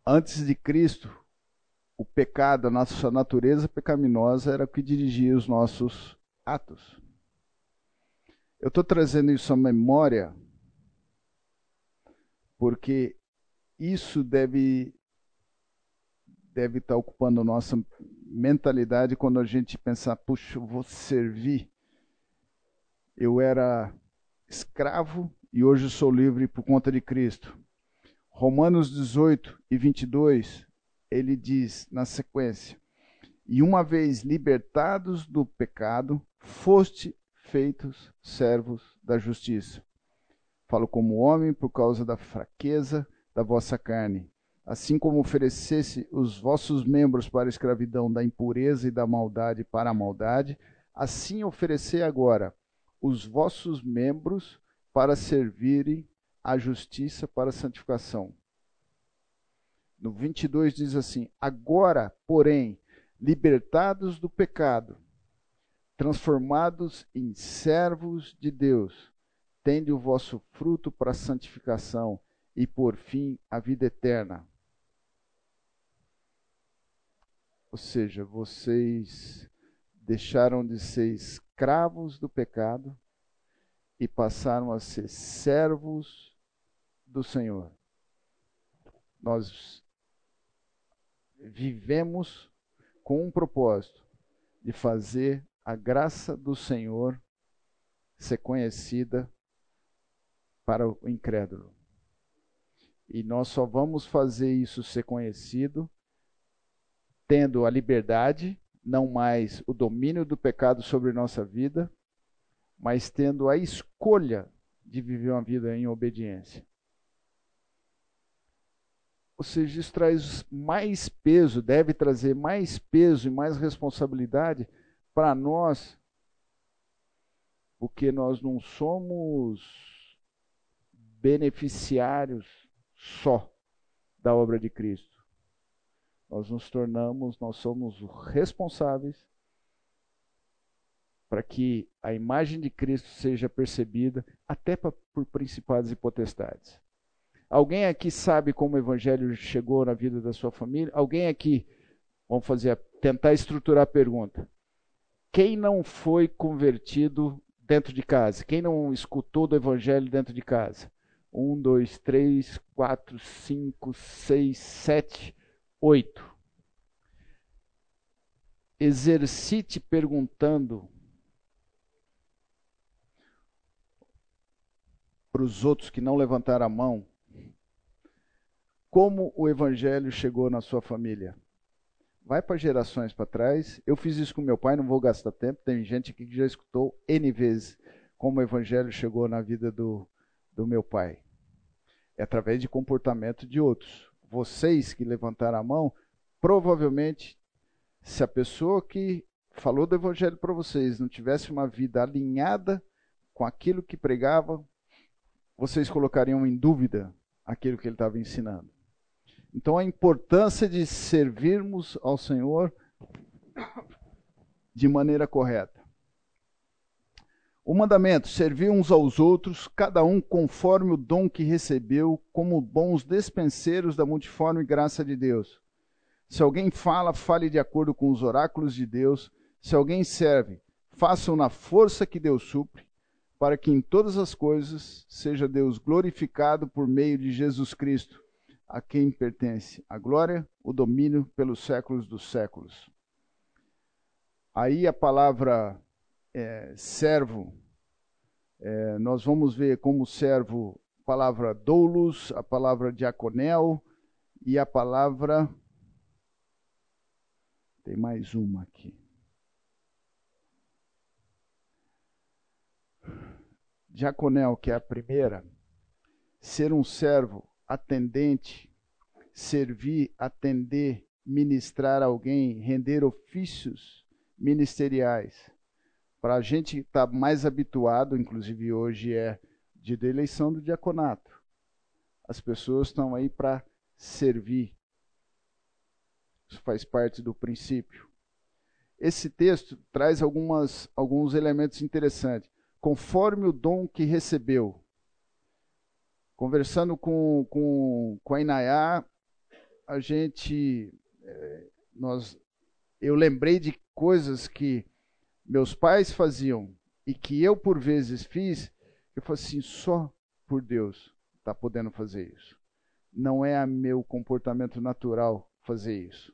Antes de Cristo, o pecado, a nossa natureza pecaminosa era o que dirigia os nossos atos. Eu estou trazendo isso à memória porque isso deve deve estar tá ocupando nossa mentalidade quando a gente pensar, puxa, eu vou servir. Eu era escravo e hoje sou livre por conta de Cristo. Romanos 18 e 22, ele diz na sequência: E uma vez libertados do pecado, foste feitos servos da justiça. Falo como homem por causa da fraqueza da vossa carne. Assim como oferecesse os vossos membros para a escravidão da impureza e da maldade para a maldade, assim oferecei agora os vossos membros para servirem à justiça para a santificação. No 22 diz assim: Agora, porém, libertados do pecado, transformados em servos de Deus, tende o vosso fruto para a santificação e por fim a vida eterna. Ou seja, vocês deixaram de ser escravos do pecado e passaram a ser servos do Senhor. Nós vivemos com um propósito de fazer a graça do Senhor ser conhecida para o incrédulo. E nós só vamos fazer isso ser conhecido tendo a liberdade, não mais o domínio do pecado sobre nossa vida, mas tendo a escolha de viver uma vida em obediência. Ou seja, isso traz mais peso, deve trazer mais peso e mais responsabilidade para nós, porque nós não somos beneficiários só da obra de Cristo. Nós nos tornamos, nós somos responsáveis para que a imagem de Cristo seja percebida até por principados e potestades. Alguém aqui sabe como o evangelho chegou na vida da sua família? Alguém aqui, vamos fazer, tentar estruturar a pergunta. Quem não foi convertido dentro de casa? Quem não escutou do evangelho dentro de casa? Um, dois, três, quatro, cinco, seis, sete, oito. Exercite perguntando para os outros que não levantaram a mão como o evangelho chegou na sua família. Vai para gerações para trás. Eu fiz isso com meu pai, não vou gastar tempo. Tem gente aqui que já escutou N vezes como o evangelho chegou na vida do, do meu pai. É através de comportamento de outros. Vocês que levantaram a mão, provavelmente, se a pessoa que falou do evangelho para vocês não tivesse uma vida alinhada com aquilo que pregava, vocês colocariam em dúvida aquilo que ele estava ensinando. Então a importância de servirmos ao Senhor de maneira correta. O mandamento: servir uns aos outros, cada um conforme o dom que recebeu, como bons despenseiros da multiforme graça de Deus. Se alguém fala, fale de acordo com os oráculos de Deus. Se alguém serve, faça-o na força que Deus supre, para que em todas as coisas seja Deus glorificado por meio de Jesus Cristo, a quem pertence a glória, o domínio pelos séculos dos séculos. Aí a palavra é, servo, é, nós vamos ver como servo a palavra doulos, a palavra diaconel e a palavra. Tem mais uma aqui. Diaconel, que é a primeira, ser um servo, atendente, servir, atender, ministrar alguém, render ofícios ministeriais. Para a gente estar tá mais habituado, inclusive hoje é da eleição do diaconato. As pessoas estão aí para servir. Isso faz parte do princípio. Esse texto traz algumas, alguns elementos interessantes conforme o dom que recebeu. Conversando com, com, com a Inayá, a gente, é, nós, eu lembrei de coisas que meus pais faziam e que eu por vezes fiz, eu falei assim, só por Deus está podendo fazer isso. Não é meu comportamento natural fazer isso.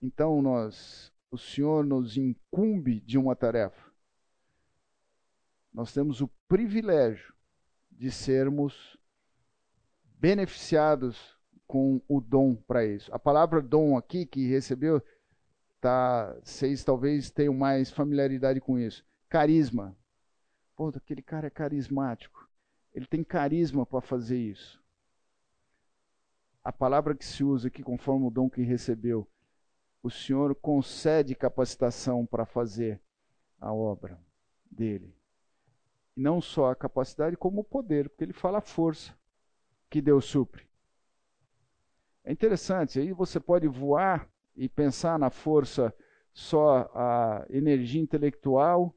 Então nós, o Senhor nos incumbe de uma tarefa nós temos o privilégio de sermos beneficiados com o dom para isso. A palavra dom aqui que recebeu, tá, vocês talvez tenham mais familiaridade com isso. Carisma. Pô, aquele cara é carismático. Ele tem carisma para fazer isso. A palavra que se usa aqui, conforme o dom que recebeu, o Senhor concede capacitação para fazer a obra dele. Não só a capacidade, como o poder, porque ele fala a força que Deus supre. É interessante, aí você pode voar e pensar na força só a energia intelectual,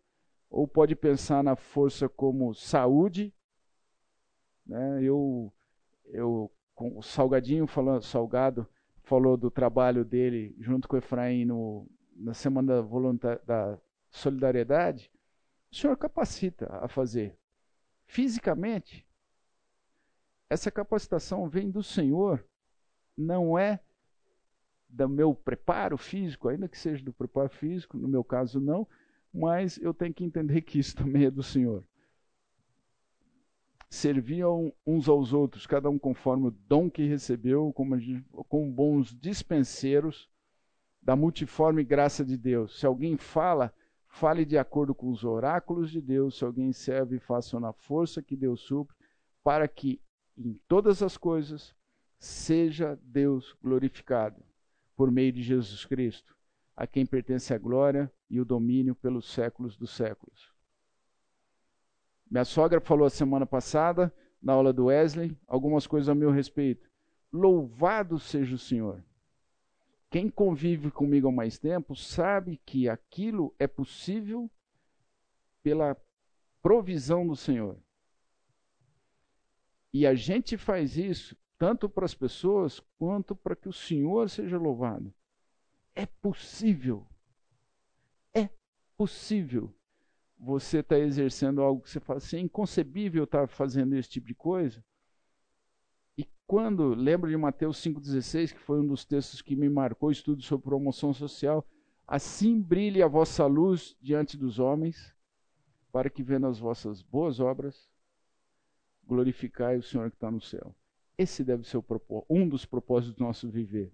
ou pode pensar na força como saúde. Né? Eu, eu, com o Salgadinho falando, Salgado falou do trabalho dele junto com o Efraim no, na Semana da, da Solidariedade o Senhor capacita a fazer. Fisicamente, essa capacitação vem do Senhor, não é do meu preparo físico, ainda que seja do preparo físico, no meu caso não, mas eu tenho que entender que isso também é do Senhor. Serviam uns aos outros, cada um conforme o dom que recebeu, como, como bons dispenseiros da multiforme graça de Deus. Se alguém fala, Fale de acordo com os oráculos de Deus, se alguém serve, faça na força que Deus supre, para que em todas as coisas seja Deus glorificado por meio de Jesus Cristo, a quem pertence a glória e o domínio pelos séculos dos séculos. Minha sogra falou a semana passada, na aula do Wesley, algumas coisas a meu respeito. Louvado seja o Senhor. Quem convive comigo há mais tempo sabe que aquilo é possível pela provisão do Senhor. E a gente faz isso tanto para as pessoas quanto para que o Senhor seja louvado. É possível. É possível. Você está exercendo algo que você fala assim, é inconcebível estar fazendo esse tipo de coisa quando, lembro de Mateus 5,16, que foi um dos textos que me marcou, estudo sobre promoção social, assim brilhe a vossa luz diante dos homens, para que vendo as vossas boas obras, glorificai o Senhor que está no céu. Esse deve ser um dos propósitos do nosso viver.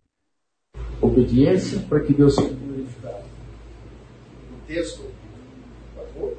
Obediência para que Deus seja glorificado. O texto, por favor.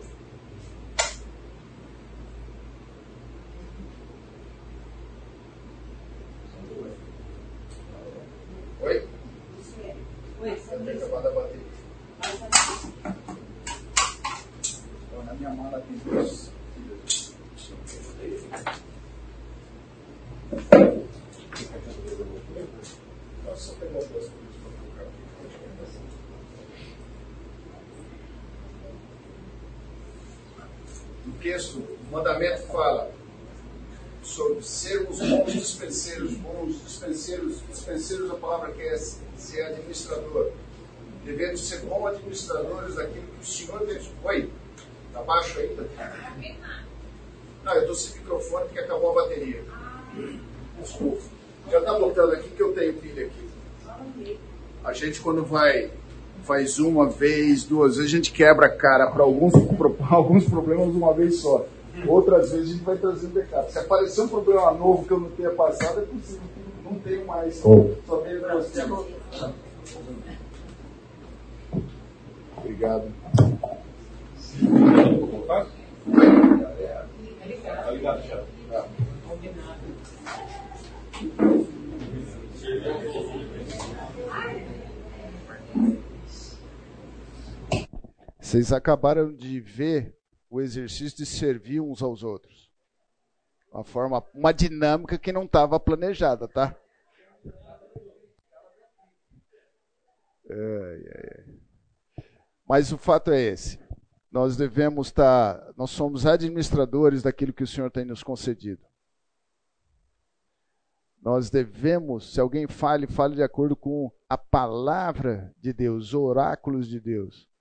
texto, o mandamento fala sobre sermos bons dispenseiros, bons dispenseiros, dispenseiros a palavra que é ser administrador. Devemos ser bons administradores daquilo que o Senhor fez. Oi, está baixo ainda? Não, eu estou sem microfone porque acabou a bateria. Desculpa. Já está botando aqui que eu tenho pilha aqui. A gente quando vai faz uma vez, duas vezes, a gente quebra a cara para alguns, alguns problemas uma vez só. Outras vezes a gente vai trazendo pecado. Se aparecer um problema novo que eu não tenha passado, é possível que não tenho mais. Oh. Só tenho Obrigado. Tá ligado, Thiago? Combinado. Vocês acabaram de ver o exercício de servir uns aos outros. Uma forma, uma dinâmica que não estava planejada, tá? Mas o fato é esse. Nós devemos estar, tá, nós somos administradores daquilo que o Senhor tem nos concedido. Nós devemos, se alguém fale, fale de acordo com a palavra de Deus, oráculos de Deus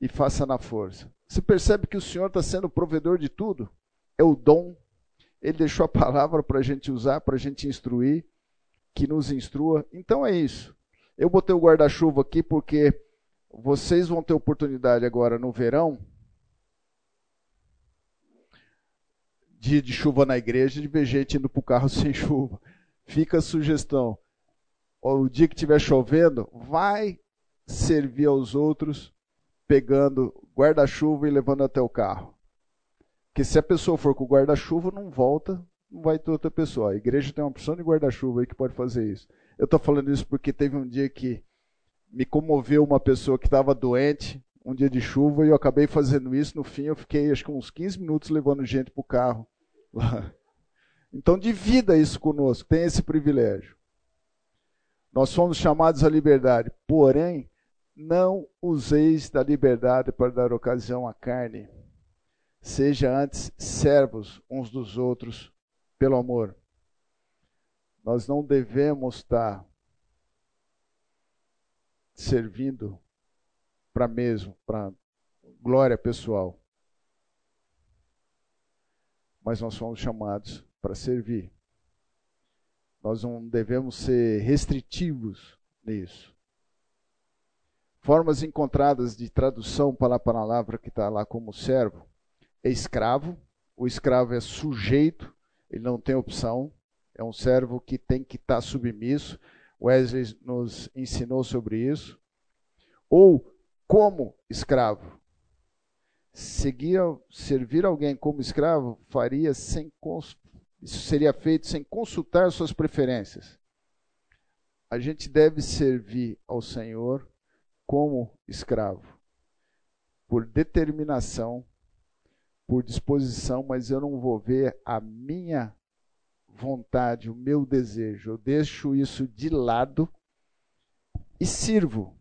e faça na força. Você percebe que o Senhor está sendo provedor de tudo? É o dom. Ele deixou a palavra para a gente usar, para a gente instruir, que nos instrua. Então é isso. Eu botei o guarda-chuva aqui porque vocês vão ter oportunidade agora no verão dia de chuva na igreja de ver gente indo para o carro sem chuva. Fica a sugestão. O dia que estiver chovendo, vai servir aos outros pegando guarda-chuva e levando até o carro. Porque se a pessoa for com guarda-chuva, não volta, não vai ter outra pessoa. A igreja tem uma opção de guarda-chuva aí que pode fazer isso. Eu estou falando isso porque teve um dia que me comoveu uma pessoa que estava doente, um dia de chuva, e eu acabei fazendo isso. No fim, eu fiquei acho que uns 15 minutos levando gente para o carro. Então, divida isso conosco, tem esse privilégio. Nós somos chamados à liberdade, porém, não useis da liberdade para dar ocasião à carne. Seja antes servos uns dos outros pelo amor. Nós não devemos estar servindo para mesmo, para glória pessoal. Mas nós somos chamados para servir. Nós não devemos ser restritivos nisso formas encontradas de tradução para a palavra que está lá como servo é escravo. O escravo é sujeito, ele não tem opção, é um servo que tem que estar tá submisso. Wesley nos ensinou sobre isso. Ou como escravo. Seguir, servir alguém como escravo faria sem isso seria feito sem consultar suas preferências. A gente deve servir ao Senhor como escravo, por determinação, por disposição, mas eu não vou ver a minha vontade, o meu desejo. Eu deixo isso de lado e sirvo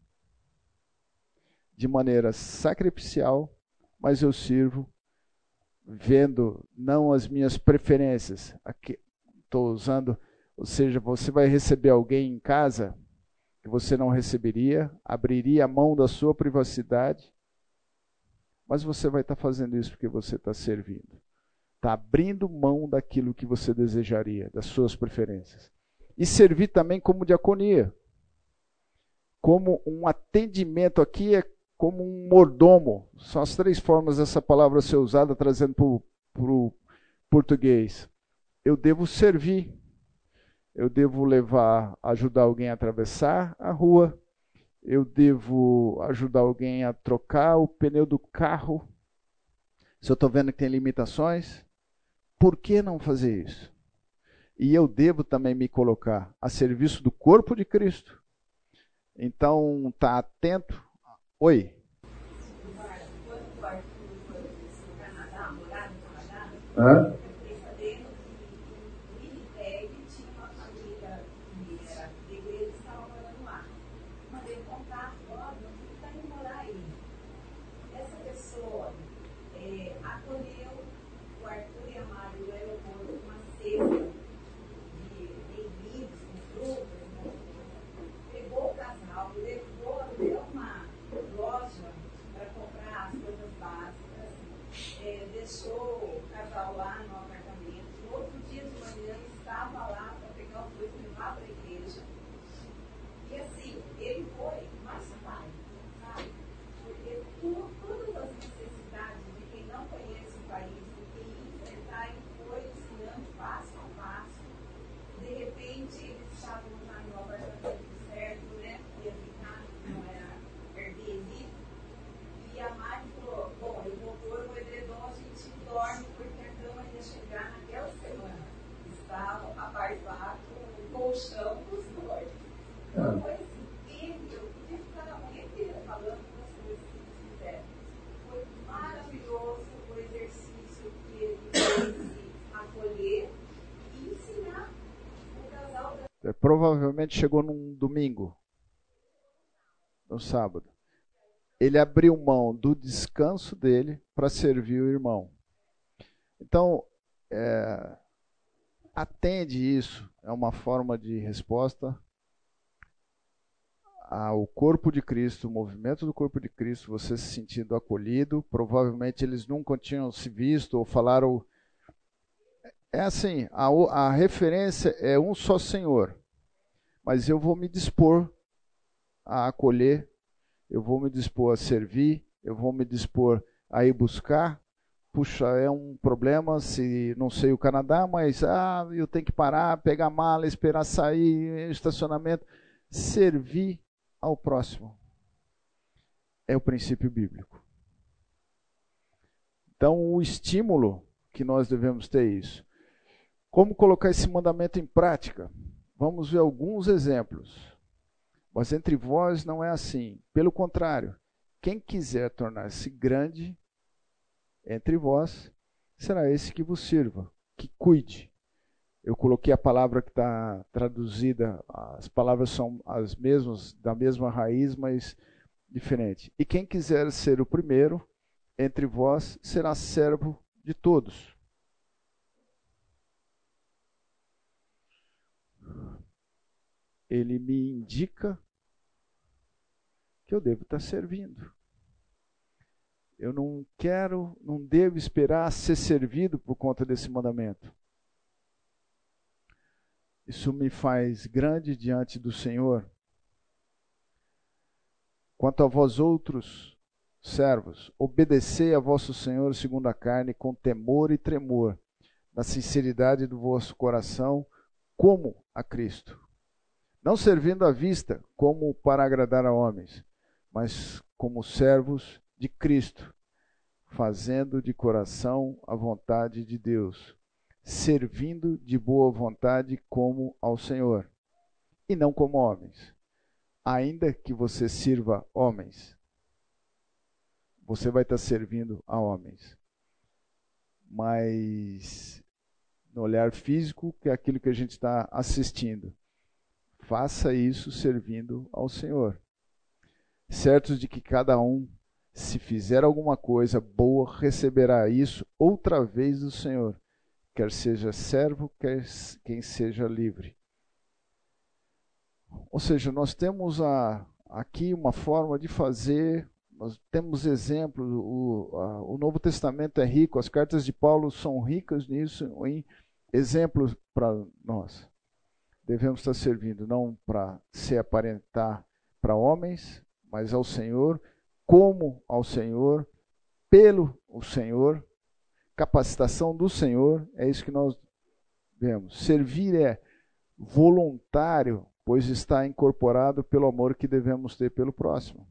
de maneira sacrificial, mas eu sirvo vendo não as minhas preferências. Aqui estou usando, ou seja, você vai receber alguém em casa que você não receberia, abriria a mão da sua privacidade, mas você vai estar fazendo isso porque você está servindo. Está abrindo mão daquilo que você desejaria, das suas preferências. E servir também como diaconia. Como um atendimento aqui é como um mordomo. São as três formas dessa palavra ser usada, trazendo para o português. Eu devo servir eu devo levar, ajudar alguém a atravessar a rua, eu devo ajudar alguém a trocar o pneu do carro. Se eu estou vendo que tem limitações, por que não fazer isso? E eu devo também me colocar a serviço do corpo de Cristo. Então, tá atento. Oi. Hã? Provavelmente chegou num domingo, no sábado. Ele abriu mão do descanso dele para servir o irmão. Então, é, atende isso, é uma forma de resposta ao corpo de Cristo, o movimento do corpo de Cristo, você se sentindo acolhido. Provavelmente eles nunca tinham se visto ou falaram. É assim, a, a referência é um só Senhor, mas eu vou me dispor a acolher, eu vou me dispor a servir, eu vou me dispor a ir buscar. Puxa, é um problema se não sei o Canadá, mas ah, eu tenho que parar, pegar mala, esperar sair, estacionamento. Servir ao próximo. É o princípio bíblico. Então, o estímulo que nós devemos ter é isso. Como colocar esse mandamento em prática? Vamos ver alguns exemplos. Mas entre vós não é assim. Pelo contrário, quem quiser tornar-se grande entre vós, será esse que vos sirva, que cuide, eu coloquei a palavra que está traduzida, as palavras são as mesmas, da mesma raiz, mas diferente. E quem quiser ser o primeiro entre vós será servo de todos. Ele me indica que eu devo estar servindo. Eu não quero, não devo esperar ser servido por conta desse mandamento. Isso me faz grande diante do Senhor. Quanto a vós outros, servos, obedecei a vosso Senhor segundo a carne, com temor e tremor, na sinceridade do vosso coração, como a Cristo. Não servindo à vista, como para agradar a homens, mas como servos de Cristo, fazendo de coração a vontade de Deus servindo de boa vontade como ao Senhor, e não como homens. Ainda que você sirva homens, você vai estar servindo a homens. Mas no olhar físico, que é aquilo que a gente está assistindo, faça isso servindo ao Senhor. Certos de que cada um, se fizer alguma coisa boa, receberá isso outra vez do Senhor quer seja servo, quer quem seja livre. Ou seja, nós temos a, aqui uma forma de fazer, nós temos exemplos, o, a, o Novo Testamento é rico, as cartas de Paulo são ricas nisso, em exemplos para nós. Devemos estar servindo não para se aparentar para homens, mas ao Senhor, como ao Senhor, pelo o Senhor, capacitação do Senhor, é isso que nós vemos. Servir é voluntário, pois está incorporado pelo amor que devemos ter pelo próximo.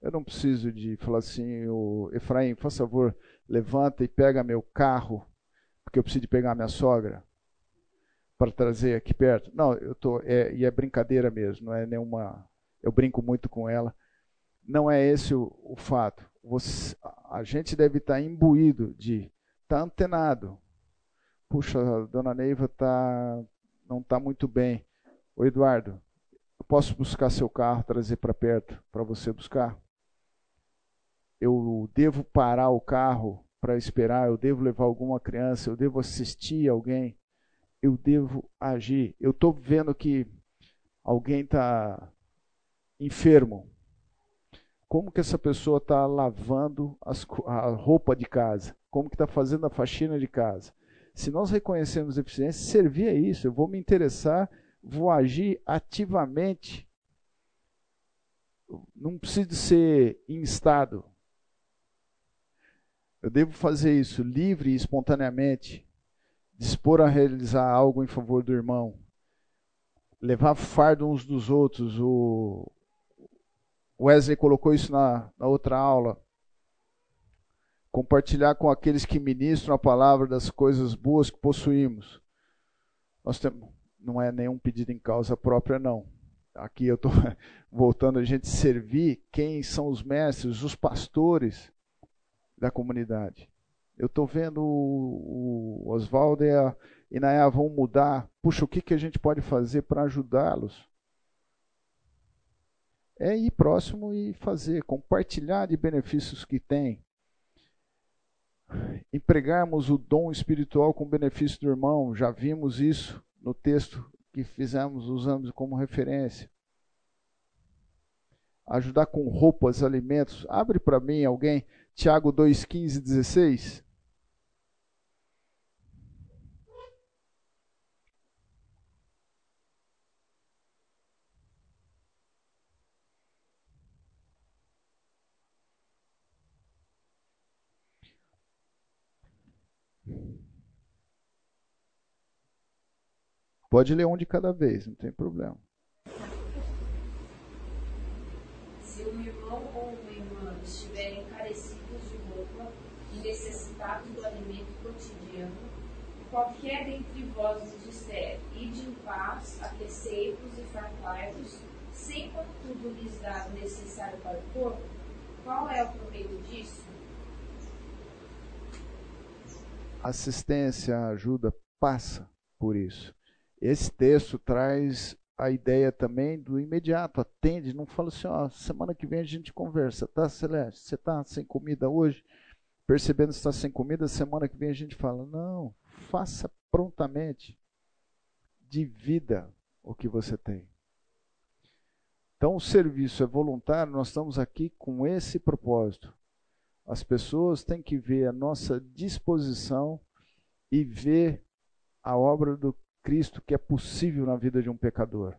Eu não preciso de falar assim, o Efraim, por favor, levanta e pega meu carro, porque eu preciso de pegar minha sogra para trazer aqui perto. Não, eu tô, é, e é brincadeira mesmo, não é nenhuma. Eu brinco muito com ela. Não é esse o, o fato você, a gente deve estar imbuído de estar tá antenado. Puxa, a dona Neiva tá, não está muito bem. Ô Eduardo, eu posso buscar seu carro, trazer para perto para você buscar? Eu devo parar o carro para esperar, eu devo levar alguma criança, eu devo assistir alguém, eu devo agir. Eu estou vendo que alguém está enfermo, como que essa pessoa está lavando as, a roupa de casa, como que está fazendo a faxina de casa. Se nós reconhecemos deficiência, servir a isso, eu vou me interessar, vou agir ativamente. Não preciso ser em estado. Eu devo fazer isso livre e espontaneamente, dispor a realizar algo em favor do irmão, levar fardo uns dos outros, o, Wesley colocou isso na, na outra aula. Compartilhar com aqueles que ministram a palavra das coisas boas que possuímos. Nós temos, não é nenhum pedido em causa própria, não. Aqui eu estou voltando a gente servir quem são os mestres, os pastores da comunidade. Eu estou vendo o, Oswaldo e a Inaya vão mudar. Puxa, o que, que a gente pode fazer para ajudá-los? É ir próximo e fazer, compartilhar de benefícios que tem. Empregarmos o dom espiritual com benefício do irmão, já vimos isso no texto que fizemos, usamos como referência. Ajudar com roupas, alimentos. Abre para mim alguém, Tiago 2, 15, 16. Pode ler um de cada vez, não tem problema. Se um irmão ou uma irmã estiverem carecidos de roupa e necessitados do alimento cotidiano, qualquer dentre vós disser, ide em paz, aquecei-vos e fartai-vos, sem contudo lhes dar o necessário para o corpo, qual é o proveito disso? Assistência, ajuda, passa por isso. Esse texto traz a ideia também do imediato, atende, não fala assim, ó, semana que vem a gente conversa, tá, Celeste? Você tá sem comida hoje? Percebendo que está sem comida, semana que vem a gente fala, não, faça prontamente, divida o que você tem. Então, o serviço é voluntário, nós estamos aqui com esse propósito. As pessoas têm que ver a nossa disposição e ver a obra do Cristo que é possível na vida de um pecador.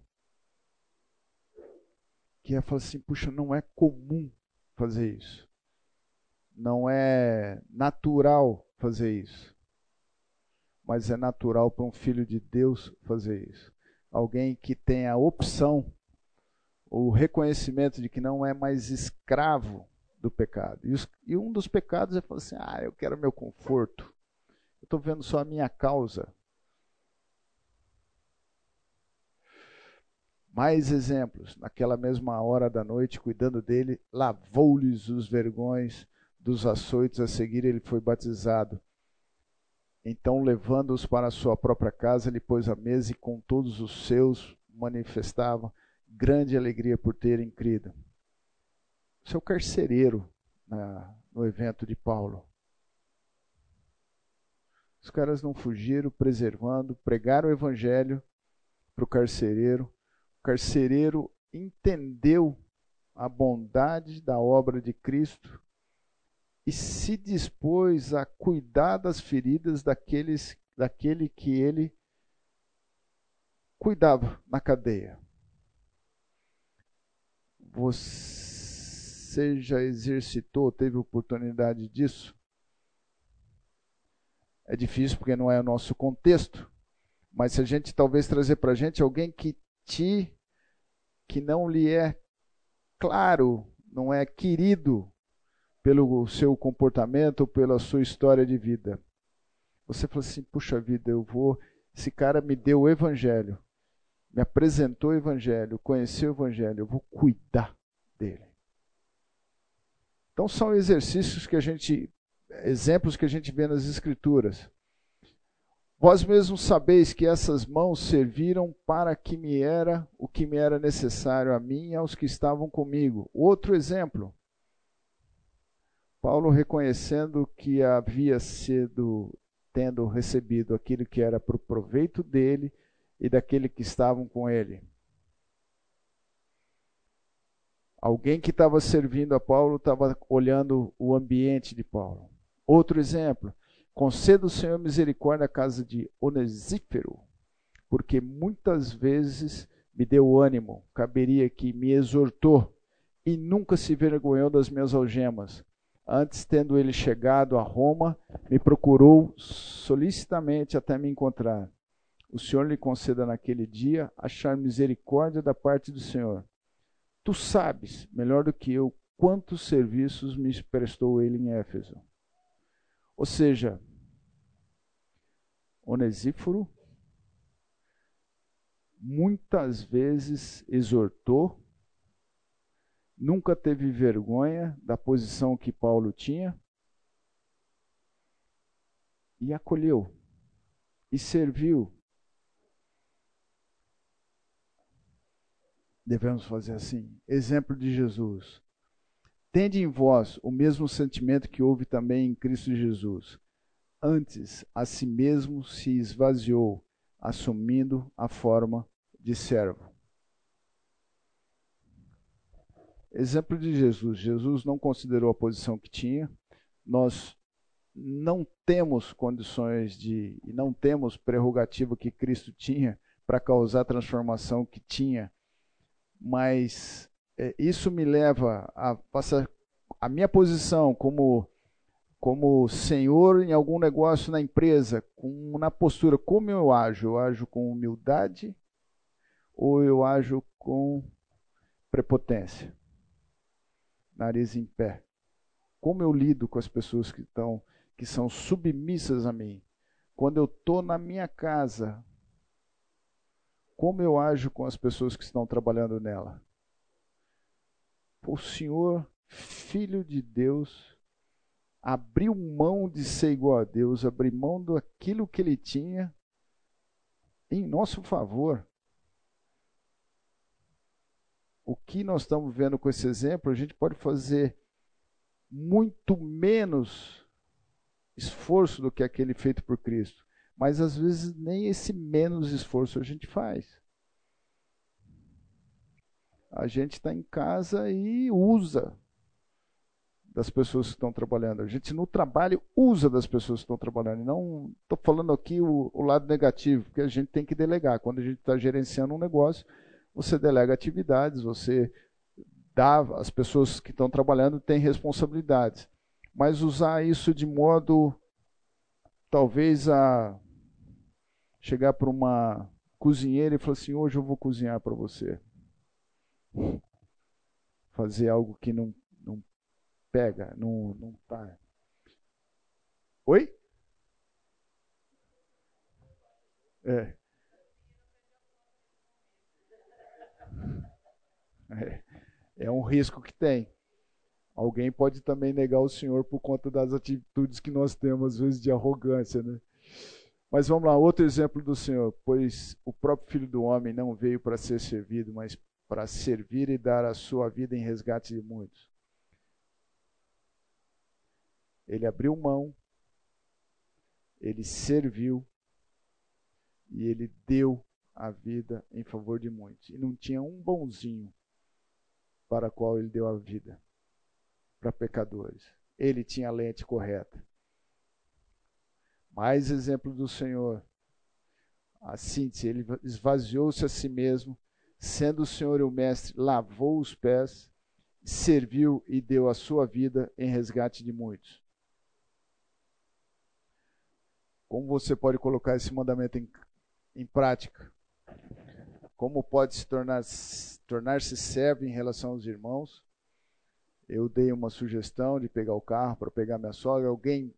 Que é falar assim, puxa, não é comum fazer isso. Não é natural fazer isso. Mas é natural para um filho de Deus fazer isso. Alguém que tem a opção, o reconhecimento de que não é mais escravo do pecado. E, os, e um dos pecados é falar assim: ah, eu quero meu conforto. Eu estou vendo só a minha causa. Mais exemplos. Naquela mesma hora da noite, cuidando dele, lavou-lhes os vergões dos açoites. A seguir, ele foi batizado. Então, levando-os para a sua própria casa, ele pôs a mesa e com todos os seus manifestava grande alegria por terem crido. Seu carcereiro na, no evento de Paulo. Os caras não fugiram, preservando, pregaram o evangelho para o carcereiro o carcereiro entendeu a bondade da obra de Cristo e se dispôs a cuidar das feridas daqueles, daquele que ele cuidava na cadeia. Você já exercitou, teve oportunidade disso? É difícil porque não é o nosso contexto, mas se a gente talvez trazer para a gente alguém que ti que não lhe é claro, não é querido pelo seu comportamento pela sua história de vida. Você fala assim: puxa vida, eu vou. Esse cara me deu o evangelho, me apresentou o evangelho, conheceu o evangelho, eu vou cuidar dele. Então são exercícios que a gente, exemplos que a gente vê nas escrituras. Vós mesmos sabeis que essas mãos serviram para que me era o que me era necessário a mim e aos que estavam comigo. Outro exemplo. Paulo reconhecendo que havia sido tendo recebido aquilo que era para o proveito dele e daquele que estavam com ele. Alguém que estava servindo a Paulo estava olhando o ambiente de Paulo. Outro exemplo, Conceda o Senhor misericórdia à casa de Onesífero, porque muitas vezes me deu ânimo, caberia que me exortou e nunca se vergonhou das minhas algemas. Antes, tendo ele chegado a Roma, me procurou solicitamente até me encontrar. O Senhor lhe conceda naquele dia achar misericórdia da parte do Senhor. Tu sabes, melhor do que eu, quantos serviços me prestou ele em Éfeso. Ou seja, Onesíforo muitas vezes exortou, nunca teve vergonha da posição que Paulo tinha, e acolheu e serviu. Devemos fazer assim. Exemplo de Jesus. Tende em vós o mesmo sentimento que houve também em Cristo Jesus. Antes, a si mesmo se esvaziou, assumindo a forma de servo. Exemplo de Jesus. Jesus não considerou a posição que tinha. Nós não temos condições de e não temos prerrogativa que Cristo tinha para causar a transformação que tinha, mas é, isso me leva a passar a minha posição como como senhor em algum negócio na empresa, com, na postura, como eu ajo? Eu ajo com humildade ou eu ajo com prepotência? Nariz em pé. Como eu lido com as pessoas que estão que são submissas a mim. Quando eu estou na minha casa, como eu ajo com as pessoas que estão trabalhando nela? O Senhor, Filho de Deus, abriu mão de ser igual a Deus, abriu mão daquilo que ele tinha em nosso favor. O que nós estamos vendo com esse exemplo, a gente pode fazer muito menos esforço do que aquele feito por Cristo. Mas às vezes nem esse menos esforço a gente faz. A gente está em casa e usa das pessoas que estão trabalhando. A gente no trabalho usa das pessoas que estão trabalhando. Não estou falando aqui o, o, lado negativo, porque a gente tem que delegar. Quando a gente está gerenciando um negócio, você delega atividades, você dá, as pessoas que estão trabalhando têm responsabilidades mas usar isso de modo talvez a chegar para uma cozinheira e falar assim: hoje eu vou cozinhar para você. Fazer algo que não, pega, não, não tá. Oi? É. É, é um risco que tem. Alguém pode também negar o Senhor por conta das atitudes que nós temos, às vezes, de arrogância, né? Mas vamos lá, outro exemplo do Senhor. Pois o próprio Filho do Homem não veio para ser servido, mas para servir e dar a sua vida em resgate de muitos. Ele abriu mão, ele serviu e ele deu a vida em favor de muitos. E não tinha um bonzinho para qual ele deu a vida para pecadores. Ele tinha a lente correta. Mais exemplo do Senhor. A síntese, ele esvaziou-se a si mesmo, sendo o Senhor o mestre, lavou os pés, serviu e deu a sua vida em resgate de muitos. Como você pode colocar esse mandamento em, em prática? Como pode se tornar tornar-se servo em relação aos irmãos? eu dei uma sugestão de pegar o carro para pegar minha sogra, alguém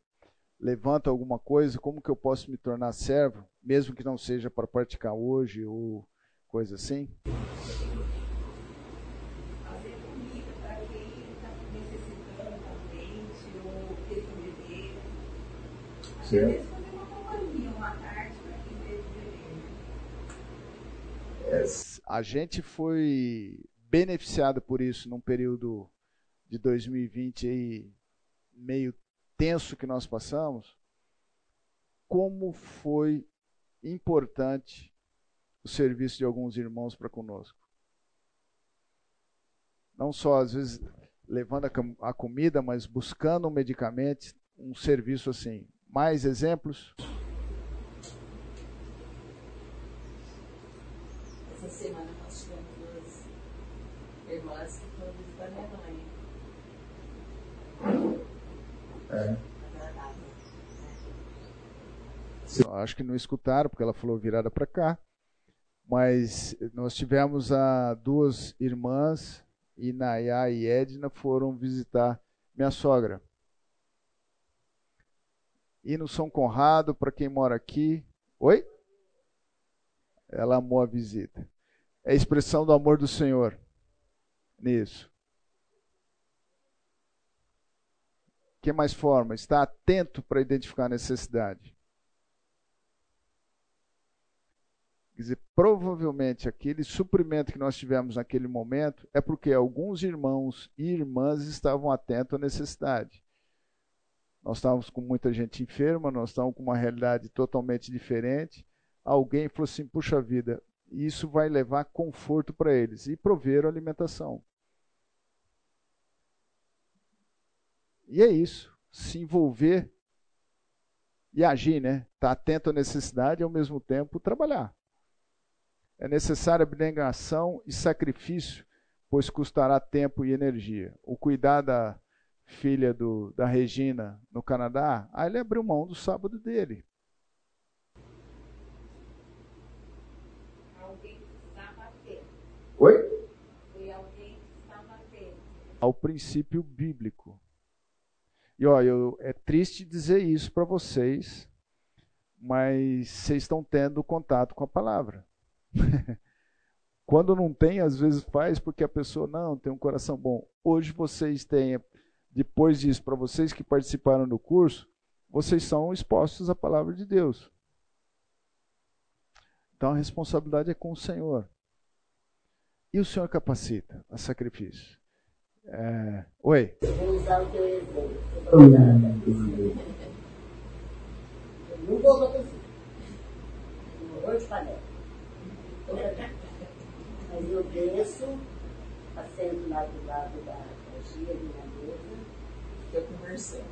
levanta alguma coisa, como que eu posso me tornar servo, mesmo que não seja para praticar hoje ou coisa assim? Fazer comida para quem está necessitando ou ter Certo. fazer uma companhia, uma tarde para quem A gente foi beneficiado por isso num período de 2020 aí meio tenso que nós passamos, como foi importante o serviço de alguns irmãos para conosco. Não só às vezes levando a, a comida, mas buscando um medicamento, um serviço assim. Mais exemplos? Essa semana nós tivemos duas irmãs que foram visitar minha mãe. É. Acho que não escutaram, porque ela falou virada para cá. Mas nós tivemos a duas irmãs, Inayá e Edna, foram visitar minha sogra. E no São Conrado, para quem mora aqui. Oi? Ela amou a visita é expressão do amor do Senhor nisso. Que mais forma? Está atento para identificar a necessidade. Quer dizer, provavelmente aquele suprimento que nós tivemos naquele momento é porque alguns irmãos e irmãs estavam atentos à necessidade. Nós estávamos com muita gente enferma, nós estávamos com uma realidade totalmente diferente. Alguém falou assim: puxa vida, isso vai levar conforto para eles e prover alimentação. E é isso, se envolver e agir, né? Estar tá atento à necessidade e ao mesmo tempo trabalhar. É necessária abnegação e sacrifício, pois custará tempo e energia. O cuidar da filha do, da Regina no Canadá, aí ele abriu mão do sábado dele. Alguém estava ter. Oi? Foi alguém que estava ter. Ao princípio bíblico. E ó, eu, é triste dizer isso para vocês, mas vocês estão tendo contato com a palavra. Quando não tem, às vezes faz porque a pessoa não tem um coração bom. Hoje vocês têm, depois disso, para vocês que participaram do curso, vocês são expostos à palavra de Deus. Então a responsabilidade é com o Senhor. E o Senhor capacita a sacrifício. É... Oi. Eu vou usar o teu exemplo. Eu não vou para cozinha. Um horror de panela. Mas eu desço, assento lá do lado da magia, na mesa. Eu conversando.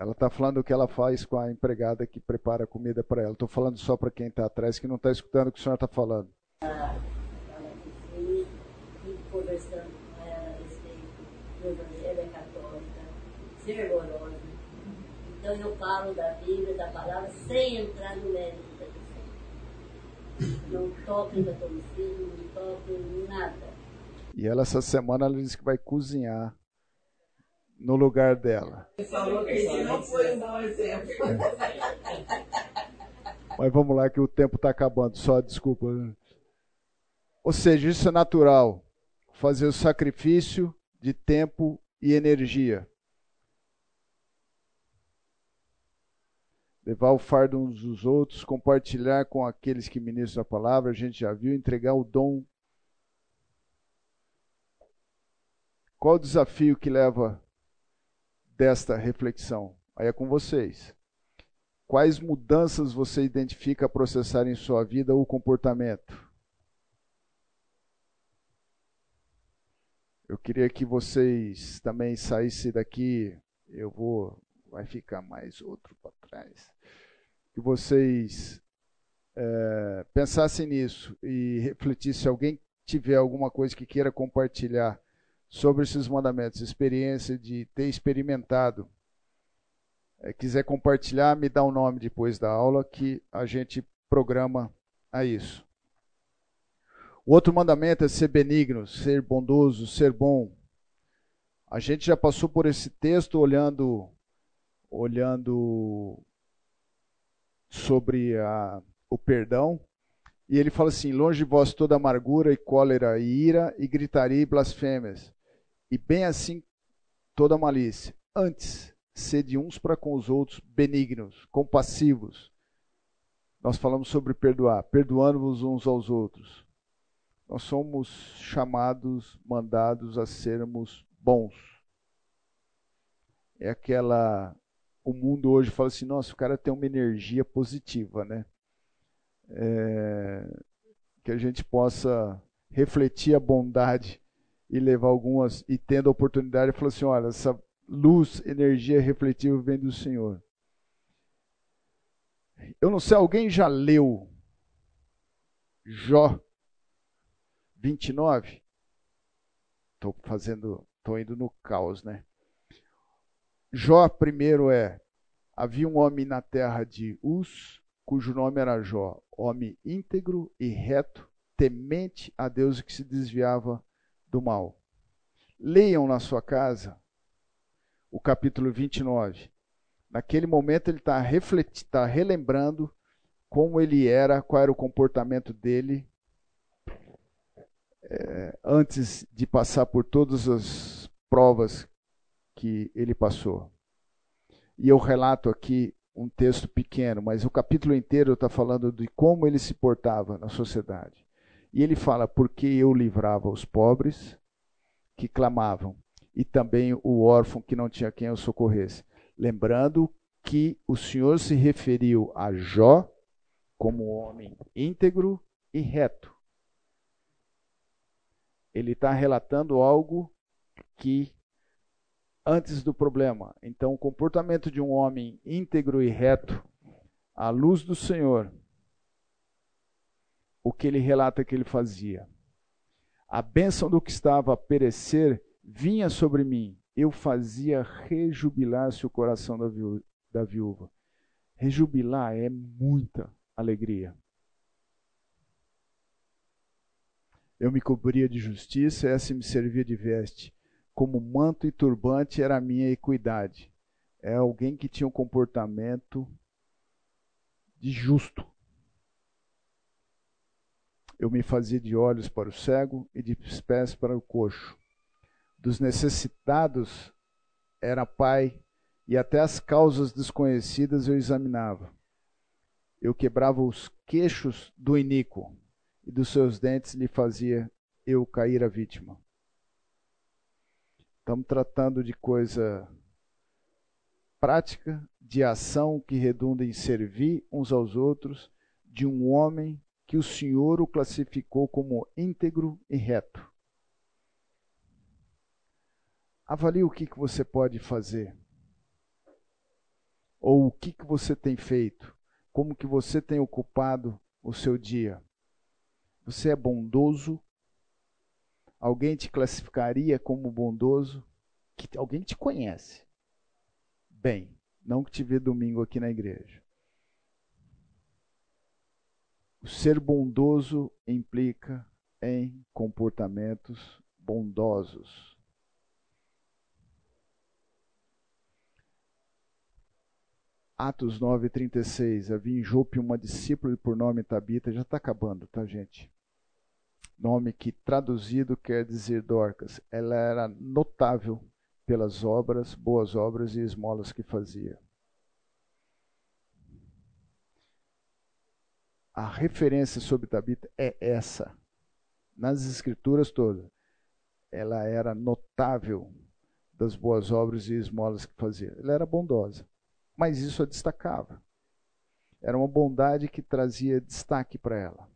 Ela está falando o que ela faz com a empregada que prepara comida para ela. Estou falando só para quem está atrás que não está escutando o que o senhor está falando. Ela fico conversando com ela a respeito do Evangelho católica, fervorosa. Então eu falo da Bíblia, da palavra, sem entrar no mérito da questão. Não toco em catolicismo, não toco em nada. E ela, essa semana, ela disse que vai cozinhar no lugar dela. Ele falou que esse não foi um bom exemplo. Mas vamos lá que o tempo está acabando, só desculpa. Ou seja, isso é natural. Fazer o sacrifício de tempo e energia. Levar o fardo uns dos outros, compartilhar com aqueles que ministram a palavra, a gente já viu, entregar o dom. Qual o desafio que leva desta reflexão? Aí é com vocês. Quais mudanças você identifica processar em sua vida ou comportamento? Eu queria que vocês também saíssem daqui. Eu vou. Vai ficar mais outro para trás. Que vocês é, pensassem nisso e refletissem. Se alguém tiver alguma coisa que queira compartilhar sobre esses mandamentos, experiência de ter experimentado, é, quiser compartilhar, me dá o um nome depois da aula que a gente programa a isso. O outro mandamento é ser benigno, ser bondoso, ser bom. A gente já passou por esse texto olhando olhando sobre a, o perdão. E ele fala assim: longe de vós toda amargura e cólera e ira e gritaria e blasfêmias. E bem assim toda malícia. Antes, sede uns para com os outros benignos, compassivos. Nós falamos sobre perdoar, perdoando-vos uns aos outros nós somos chamados, mandados a sermos bons. É aquela. O mundo hoje fala assim: nossa, o cara tem uma energia positiva, né? É, que a gente possa refletir a bondade e levar algumas, e tendo a oportunidade, falar assim: olha, essa luz, energia refletiva vem do Senhor. Eu não sei, alguém já leu Jó 29. Estou fazendo, estou indo no caos, né? Jó primeiro é: havia um homem na terra de Uz, cujo nome era Jó, homem íntegro e reto, temente a Deus e que se desviava do mal. Leiam na sua casa o capítulo 29. Naquele momento ele está tá relembrando como ele era, qual era o comportamento dele é, antes de passar por todas as provas que ele passou. E eu relato aqui um texto pequeno, mas o capítulo inteiro está falando de como ele se portava na sociedade. E ele fala: porque eu livrava os pobres que clamavam, e também o órfão que não tinha quem o socorresse. Lembrando que o Senhor se referiu a Jó como homem íntegro e reto. Ele está relatando algo que antes do problema. Então, o comportamento de um homem íntegro e reto, à luz do Senhor, o que ele relata que ele fazia. A bênção do que estava a perecer vinha sobre mim. Eu fazia rejubilar-se o coração da viúva. Rejubilar é muita alegria. Eu me cobria de justiça, essa me servia de veste como manto e turbante era a minha equidade. É alguém que tinha um comportamento de justo. Eu me fazia de olhos para o cego e de pés para o coxo. Dos necessitados era pai, e até as causas desconhecidas eu examinava. Eu quebrava os queixos do iníquo, e dos seus dentes lhe fazia eu cair a vítima. Estamos tratando de coisa prática, de ação que redunda em servir uns aos outros, de um homem que o Senhor o classificou como íntegro e reto. Avalie o que, que você pode fazer. Ou o que, que você tem feito. Como que você tem ocupado o seu dia. Você é bondoso Alguém te classificaria como bondoso? Que alguém te conhece. Bem, não que te vê domingo aqui na igreja. O ser bondoso implica em comportamentos bondosos. Atos 9:36. Havia em Jope uma discípula por nome Tabita, já está acabando, tá, gente? nome que traduzido quer dizer Dorcas. Ela era notável pelas obras, boas obras e esmolas que fazia. A referência sobre Tabita é essa. Nas escrituras todas. Ela era notável das boas obras e esmolas que fazia. Ela era bondosa, mas isso a destacava. Era uma bondade que trazia destaque para ela.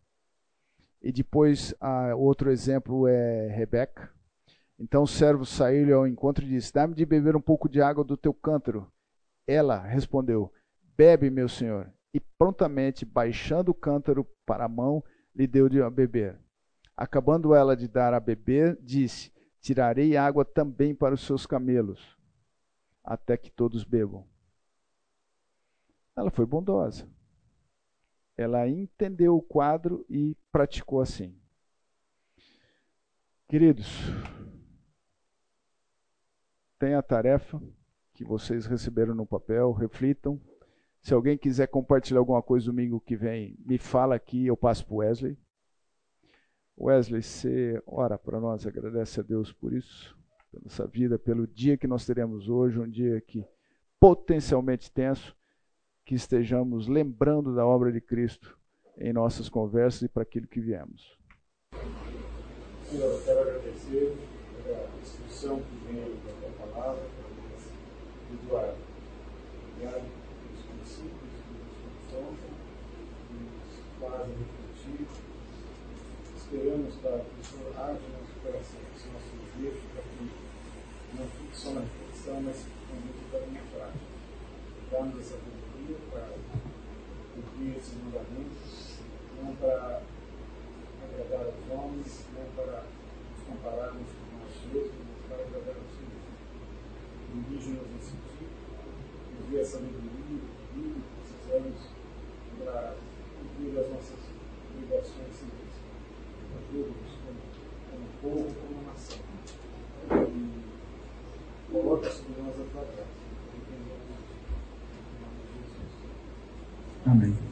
E depois, ah, outro exemplo é Rebeca. Então o servo saiu-lhe ao encontro e disse: Dá-me de beber um pouco de água do teu cântaro. Ela respondeu: Bebe, meu senhor. E prontamente, baixando o cântaro para a mão, lhe deu de beber. Acabando ela de dar a beber, disse: Tirarei água também para os seus camelos, até que todos bebam. Ela foi bondosa. Ela entendeu o quadro e praticou assim. Queridos, tem a tarefa que vocês receberam no papel, reflitam. Se alguém quiser compartilhar alguma coisa domingo que vem, me fala aqui, eu passo para o Wesley. Wesley, você ora para nós, agradece a Deus por isso, pela essa vida, pelo dia que nós teremos hoje, um dia que potencialmente tenso, que estejamos lembrando da obra de Cristo em nossas conversas e para aquilo que viemos. Senhor, eu quero agradecer pela instrução que vem da tua palavra, do Eduardo. Obrigado pelos princípios, pelas instruções que nos fazem refletir. Esperamos, Pai, que o Senhor age no nosso coração, esse nosso desejo, para que não fique só na reflexão, mas que também para a prática. Dá-nos essa para cumprir esses mandamentos, não para agradar aos homens, não para nos compararmos com nós mesmos, mas para agradar ao Senhor. Dirige-nos nesse sentido, nos dê a sabedoria e que precisamos para cumprir as nossas obrigações civis. Ajuda-nos como, como povo, como nação. E coloca sobre nós a tua graça. Amém.